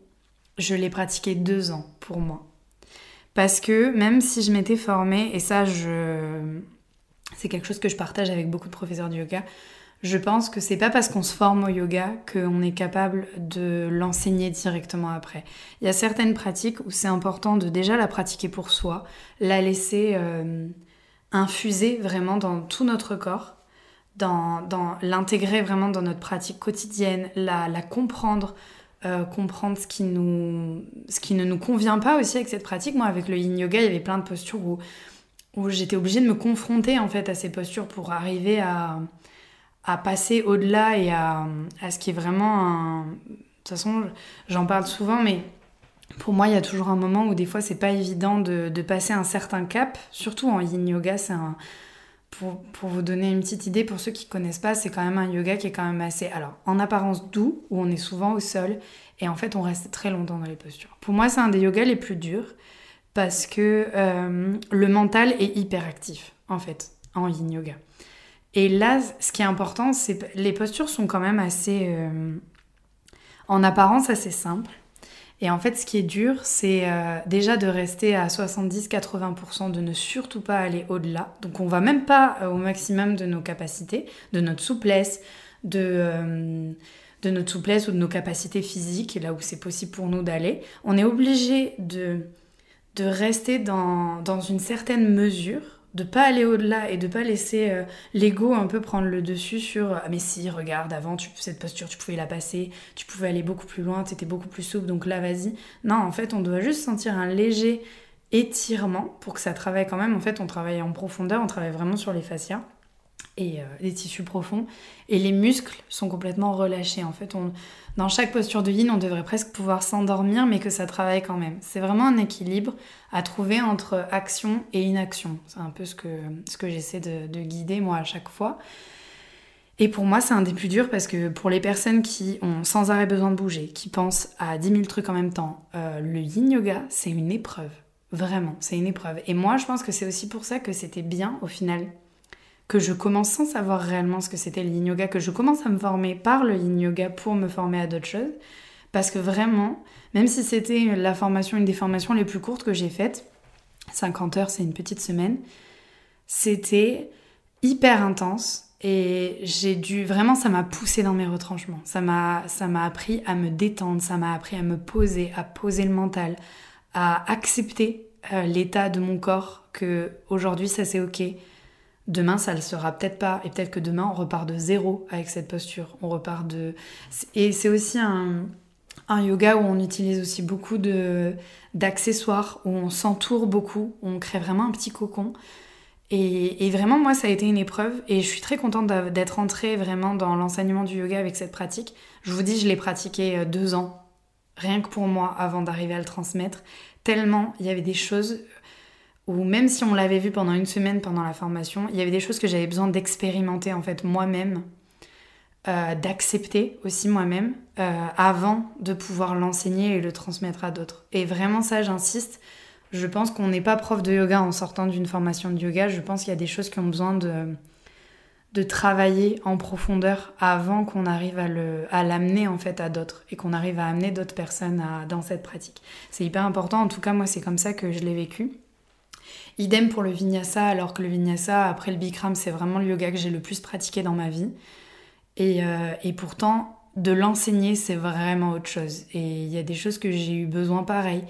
je l'ai pratiqué deux ans pour moi. Parce que même si je m'étais formée, et ça, c'est quelque chose que je partage avec beaucoup de professeurs de yoga, je pense que c'est pas parce qu'on se forme au yoga qu'on est capable de l'enseigner directement après. Il y a certaines pratiques où c'est important de déjà la pratiquer pour soi, la laisser. Euh, infuser vraiment dans tout notre corps, dans, l'intégrer vraiment dans notre pratique quotidienne, la, comprendre, euh, comprendre ce qui, nous, ce qui ne nous convient pas aussi avec cette pratique. Moi, avec le yin yoga, il y avait plein de postures où, j'étais obligée de me confronter en fait à ces postures pour arriver à, passer au-delà et à, à, ce qui est vraiment. De toute façon, j'en parle souvent, mais pour moi, il y a toujours un moment où des fois, c'est pas évident de, passer un certain cap, surtout en yin yoga. C'est un, pour, pour, vous donner une petite idée, pour ceux qui connaissent pas, c'est quand même un yoga qui est quand même assez, alors, en apparence doux, où on est souvent au sol, et en fait, on reste très longtemps dans les postures. Pour moi, c'est un des yogas les plus durs, parce que euh, le mental est hyper actif, en fait, en yin yoga. Et là, ce qui est important, c'est les postures sont quand même assez, euh, en apparence, assez simples. Et en fait, ce qui est dur, c'est euh, déjà de rester à 70-80%, de ne surtout pas aller au-delà. Donc on va même pas euh, au maximum de nos capacités, de notre souplesse, de, euh, de notre souplesse ou de nos capacités physiques, là où c'est possible pour nous d'aller. On est obligé de, de rester dans, dans une certaine mesure de pas aller au-delà et de pas laisser euh, l'ego un peu prendre le dessus sur ah mais si regarde avant cette posture tu pouvais la passer tu pouvais aller beaucoup plus loin tu étais beaucoup plus souple donc là vas-y. Non en fait on doit juste sentir un léger étirement pour que ça travaille quand même. En fait on travaille en profondeur on travaille vraiment sur les fascias et euh, les tissus profonds. Et les muscles sont complètement relâchés. En fait, on, dans chaque posture de yin, on devrait presque pouvoir s'endormir, mais que ça travaille quand même. C'est vraiment un équilibre à trouver entre action et inaction. C'est un peu ce que, ce que j'essaie de, guider moi à chaque fois. Et pour moi, c'est un des plus durs parce que pour les personnes qui ont sans arrêt besoin de bouger, qui pensent à 10 000 trucs en même temps, euh, le yin yoga, c'est une épreuve. Vraiment, c'est une épreuve. Et moi, je pense que c'est aussi pour ça que c'était bien, au final, que je commence sans savoir réellement ce que c'était le yin yoga, que je commence à me former par le yin yoga pour me former à d'autres choses. Parce que vraiment, même si c'était la formation, une des formations les plus courtes que j'ai faites, 50 heures, c'est une petite semaine, c'était hyper intense et j'ai dû vraiment ça m'a poussé dans mes retranchements. Ça m'a ça m'a appris à me détendre, ça m'a appris à me poser, à poser le mental, à accepter euh, l'état de mon corps que aujourd'hui ça c'est OK Demain, ça le sera peut-être pas, et peut-être que demain, on repart de zéro avec cette posture. On repart de. Et c'est aussi un, yoga où on utilise aussi beaucoup d'accessoires, où on s'entoure beaucoup, on crée vraiment un petit cocon. Et, vraiment, moi, ça a été une épreuve et je suis très contente d'être entrée vraiment dans l'enseignement du yoga avec cette pratique. Je vous dis, je l'ai pratiqué euh, deux ans, rien que pour moi, avant d'arriver à le transmettre. Tellement il y avait des choses où même si on l'avait vu pendant une semaine pendant la formation, il y avait des choses que j'avais besoin d'expérimenter en fait moi-même, euh, d'accepter aussi moi-même, euh, avant de pouvoir l'enseigner et le transmettre à d'autres. Et vraiment ça, j'insiste, je pense qu'on n'est pas prof de yoga en sortant d'une formation de yoga. Je pense qu'il y a des choses qui ont besoin de, de travailler en profondeur avant qu'on arrive à l'amener en fait à d'autres et qu'on arrive à amener d'autres personnes dans cette pratique. C'est hyper important. En tout cas, moi, c'est comme ça que je l'ai vécu. Idem pour le vinyasa, alors que le vinyasa, après le bikram, c'est vraiment le yoga que j'ai le plus pratiqué dans ma vie. Et, euh, et pourtant, de l'enseigner, c'est vraiment autre chose. Et il y a des choses que j'ai eu besoin pareil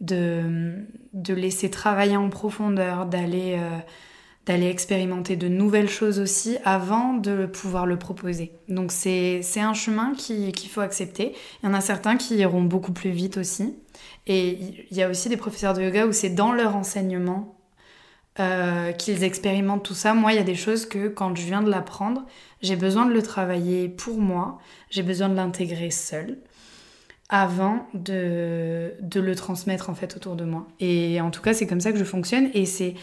de, de laisser travailler en profondeur, d'aller euh, d'aller expérimenter de nouvelles choses aussi avant de pouvoir le proposer. Donc c'est un chemin qu'il faut accepter. Il y en a certains qui iront beaucoup plus vite aussi. Et il y a aussi des professeurs de yoga où c'est dans leur enseignement euh, qu'ils expérimentent tout ça. Moi, il y a des choses que quand je viens de l'apprendre, j'ai besoin de le travailler pour moi, j'ai besoin de l'intégrer seul avant de, de le transmettre en fait autour de moi. Et en tout cas, c'est comme ça que je fonctionne. Et c'est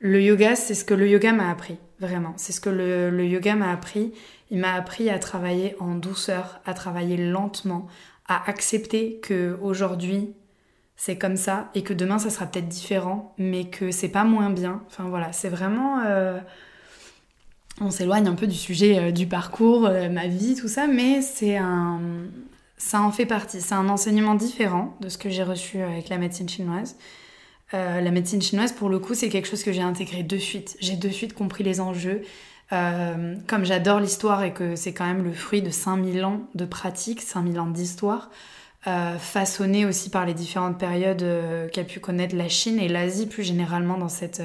le yoga, c'est ce que le yoga m'a appris, vraiment. C'est ce que le, yoga m'a appris. Il m'a appris à travailler en douceur, à travailler lentement, à accepter que aujourd'hui c'est comme ça et que demain ça sera peut-être différent, mais que c'est pas moins bien. Enfin voilà, c'est vraiment. Euh, on s'éloigne un peu du sujet euh, du parcours, euh, ma vie, tout ça, mais c'est un, ça en fait partie. C'est un enseignement différent de ce que j'ai reçu avec la médecine chinoise. Euh, la médecine chinoise, pour le coup, c'est quelque chose que j'ai intégré de suite. J'ai de suite compris les enjeux. Euh, comme j'adore l'histoire et que c'est quand même le fruit de 5000 ans de pratique, 5000 ans d'histoire, euh, façonné aussi par les différentes périodes qu'a pu connaître la Chine et l'Asie plus généralement dans cette,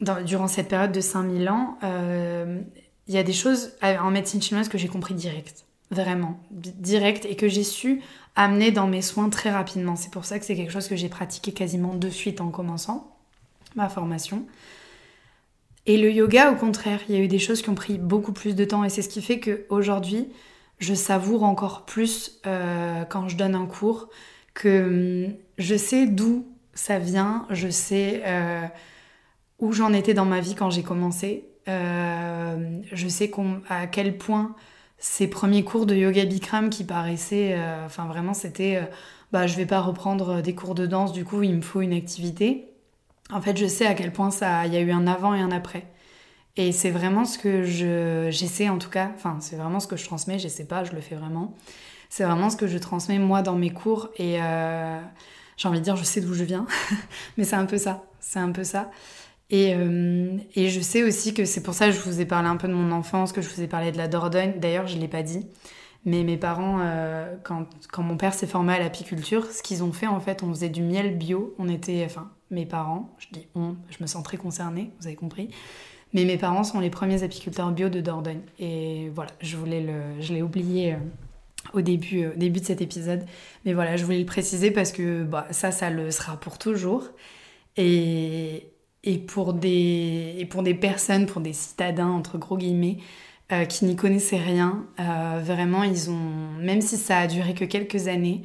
durant cette période de 5000 ans, il y a des choses en médecine chinoise que j'ai compris direct vraiment, direct, et que j'ai su amener dans mes soins très rapidement. C'est pour ça que c'est quelque chose que j'ai pratiqué quasiment de suite en commençant ma formation. Et le yoga, au contraire, il y a eu des choses qui ont pris beaucoup plus de temps, et c'est ce qui fait qu'aujourd'hui, je savoure encore plus euh, quand je donne un cours, que hum, je sais d'où ça vient, je sais euh, où j'en étais dans ma vie quand j'ai commencé, euh, je sais à quel point ces premiers cours de yoga Bikram qui paraissaient, euh, enfin vraiment c'était, euh, bah je vais pas reprendre des cours de danse, du coup il me faut une activité. En fait, je sais à quel point ça, il y a eu un avant et un après. Et c'est vraiment ce que je, j'essaie en tout cas, enfin c'est vraiment ce que je transmets, j'essaie pas, je le fais vraiment. C'est vraiment ce que je transmets moi dans mes cours et euh, j'ai envie de dire je sais d'où je viens, *laughs* mais c'est un peu ça, c'est un peu ça. Et, euh, et, je sais aussi que c'est pour ça que je vous ai parlé un peu de mon enfance, que je vous ai parlé de la Dordogne. D'ailleurs, je ne l'ai pas dit. Mais mes parents, euh, quand, quand, mon père s'est formé à l'apiculture, ce qu'ils ont fait, en fait, on faisait du miel bio. On était, enfin, mes parents, je dis on, je me sens très concernée, vous avez compris. Mais mes parents sont les premiers apiculteurs bio de Dordogne. Et voilà, je voulais le, je l'ai oublié euh, au début, début de cet épisode. Mais voilà, je voulais le préciser parce que bah, ça, ça le sera pour toujours. Et, et pour des, et pour des personnes, pour des citadins, entre gros guillemets, euh, qui n'y connaissaient rien, euh, vraiment, ils ont, même si ça a duré que quelques années,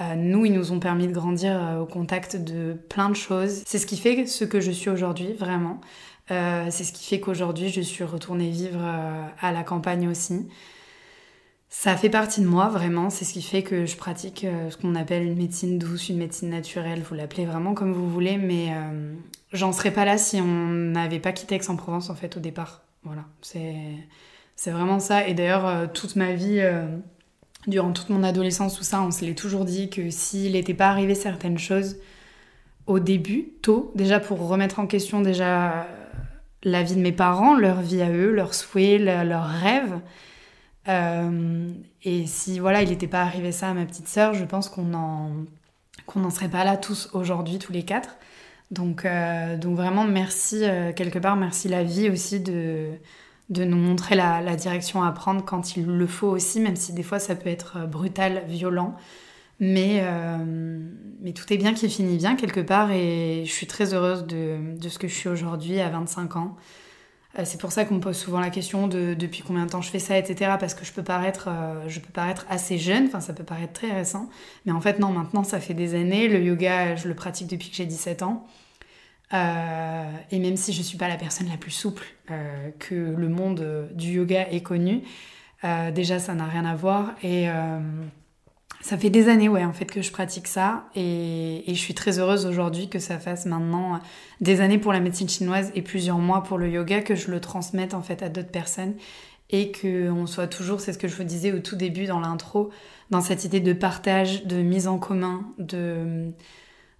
euh, nous, ils nous ont permis de grandir au contact de plein de choses. C'est ce qui fait ce que je suis aujourd'hui, vraiment. c'est ce qui fait qu'aujourd'hui, je suis retournée vivre à la campagne aussi. Ça fait partie de moi, vraiment. C'est ce qui fait que je pratique ce qu'on appelle une médecine douce, une médecine naturelle. Vous l'appelez vraiment comme vous voulez, mais j'en serais pas là si on n'avait pas quitté Aix-en-Provence en fait au départ. Voilà, c'est vraiment ça. Et d'ailleurs, euh, toute ma vie, euh, durant toute mon adolescence, tout ça, on se l'est toujours dit que s'il n'était pas arrivé certaines choses au début, tôt, déjà pour remettre en question déjà euh, la vie de mes parents, leur vie à eux, leurs souhaits, leurs rêves. Et si voilà, il n'était pas arrivé ça à ma petite sœur, je pense qu'on en qu'on n'en serait pas là tous aujourd'hui, tous les quatre. Donc, euh, donc vraiment, merci, euh, quelque part, merci la vie aussi de, de nous montrer la, direction à prendre quand il le faut aussi, même si des fois ça peut être brutal, violent. Mais, mais tout est bien qui finit bien quelque part et je suis très heureuse de, de ce que je suis aujourd'hui à 25 ans. Euh, c'est pour ça qu'on me pose souvent la question de depuis combien de temps je fais ça, etc. Parce que je peux paraître, euh, je peux paraître assez jeune, enfin ça peut paraître très récent, mais en fait non, maintenant ça fait des années. Le yoga, je le pratique depuis que j'ai 17 ans. Euh, et même si je suis pas la personne la plus souple que le monde du yoga ait connu, déjà ça n'a rien à voir. Et ça fait des années, ouais, en fait, que je pratique ça. Et, je suis très heureuse aujourd'hui que ça fasse maintenant des années pour la médecine chinoise et plusieurs mois pour le yoga, que je le transmette, en fait, à d'autres personnes. Et qu'on soit toujours, c'est ce que je vous disais au tout début dans l'intro, dans cette idée de partage, de mise en commun, de,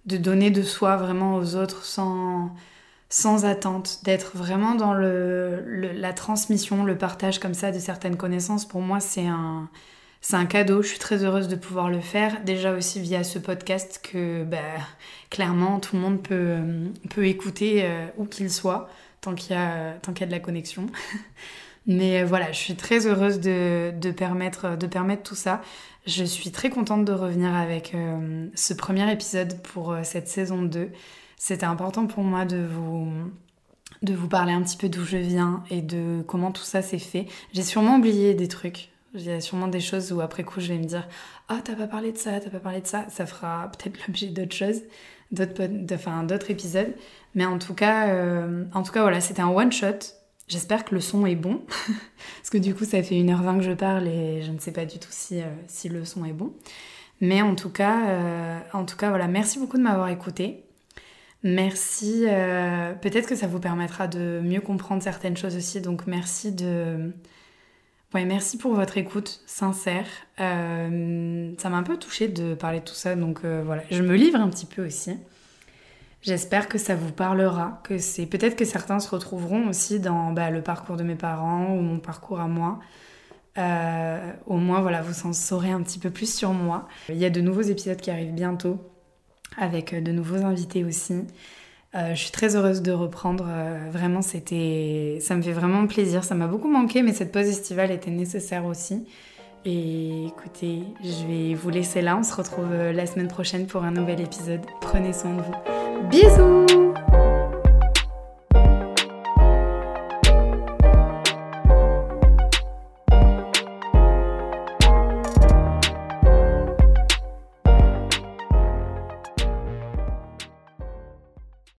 de donner de soi vraiment aux autres sans, sans attente, d'être vraiment dans le, la transmission, le partage comme ça de certaines connaissances. Pour moi, c'est un c'est un cadeau, je suis très heureuse de pouvoir le faire. Déjà aussi via ce podcast que bah, clairement tout le monde peut, peut écouter euh, où qu'il soit, tant qu'il y, qu'il y a de la connexion. *laughs* Mais euh, voilà, je suis très heureuse de, de, permettre, de permettre tout ça. Je suis très contente de revenir avec euh, ce premier épisode pour cette saison 2. C'était important pour moi de vous, de vous parler un petit peu d'où je viens et de comment tout ça s'est fait. J'ai sûrement oublié des trucs. Il y a sûrement des choses où après coup je vais me dire Ah, t'as pas parlé de ça, t'as pas parlé de ça. Ça fera peut-être l'objet d'autres choses, d'autres épisodes. Mais en tout cas, euh, en tout cas voilà, c'était un one shot. J'espère que le son est bon. *laughs* Parce que du coup, ça fait 1h20 que je parle et je ne sais pas du tout si, euh, si le son est bon. Mais en tout cas, euh, en tout cas voilà, merci beaucoup de m'avoir écouté. Merci. Peut-être que ça vous permettra de mieux comprendre certaines choses aussi. Donc merci de Merci pour votre écoute sincère. Euh, ça m'a un peu touchée de parler de tout ça, donc euh, voilà, je me livre un petit peu aussi. J'espère que ça vous parlera, que c'est peut-être que certains se retrouveront aussi dans bah, le parcours de mes parents ou mon parcours à moi. Euh, au moins, voilà, vous en saurez un petit peu plus sur moi. Il y a de nouveaux épisodes qui arrivent bientôt avec de nouveaux invités aussi. Euh, je suis très heureuse de reprendre. Euh, vraiment, c'était, ça me fait vraiment plaisir. Ça m'a beaucoup manqué, mais cette pause estivale était nécessaire aussi. Et écoutez, je vais vous laisser là. On se retrouve euh, la semaine prochaine pour un nouvel épisode. Prenez soin de vous. Bisous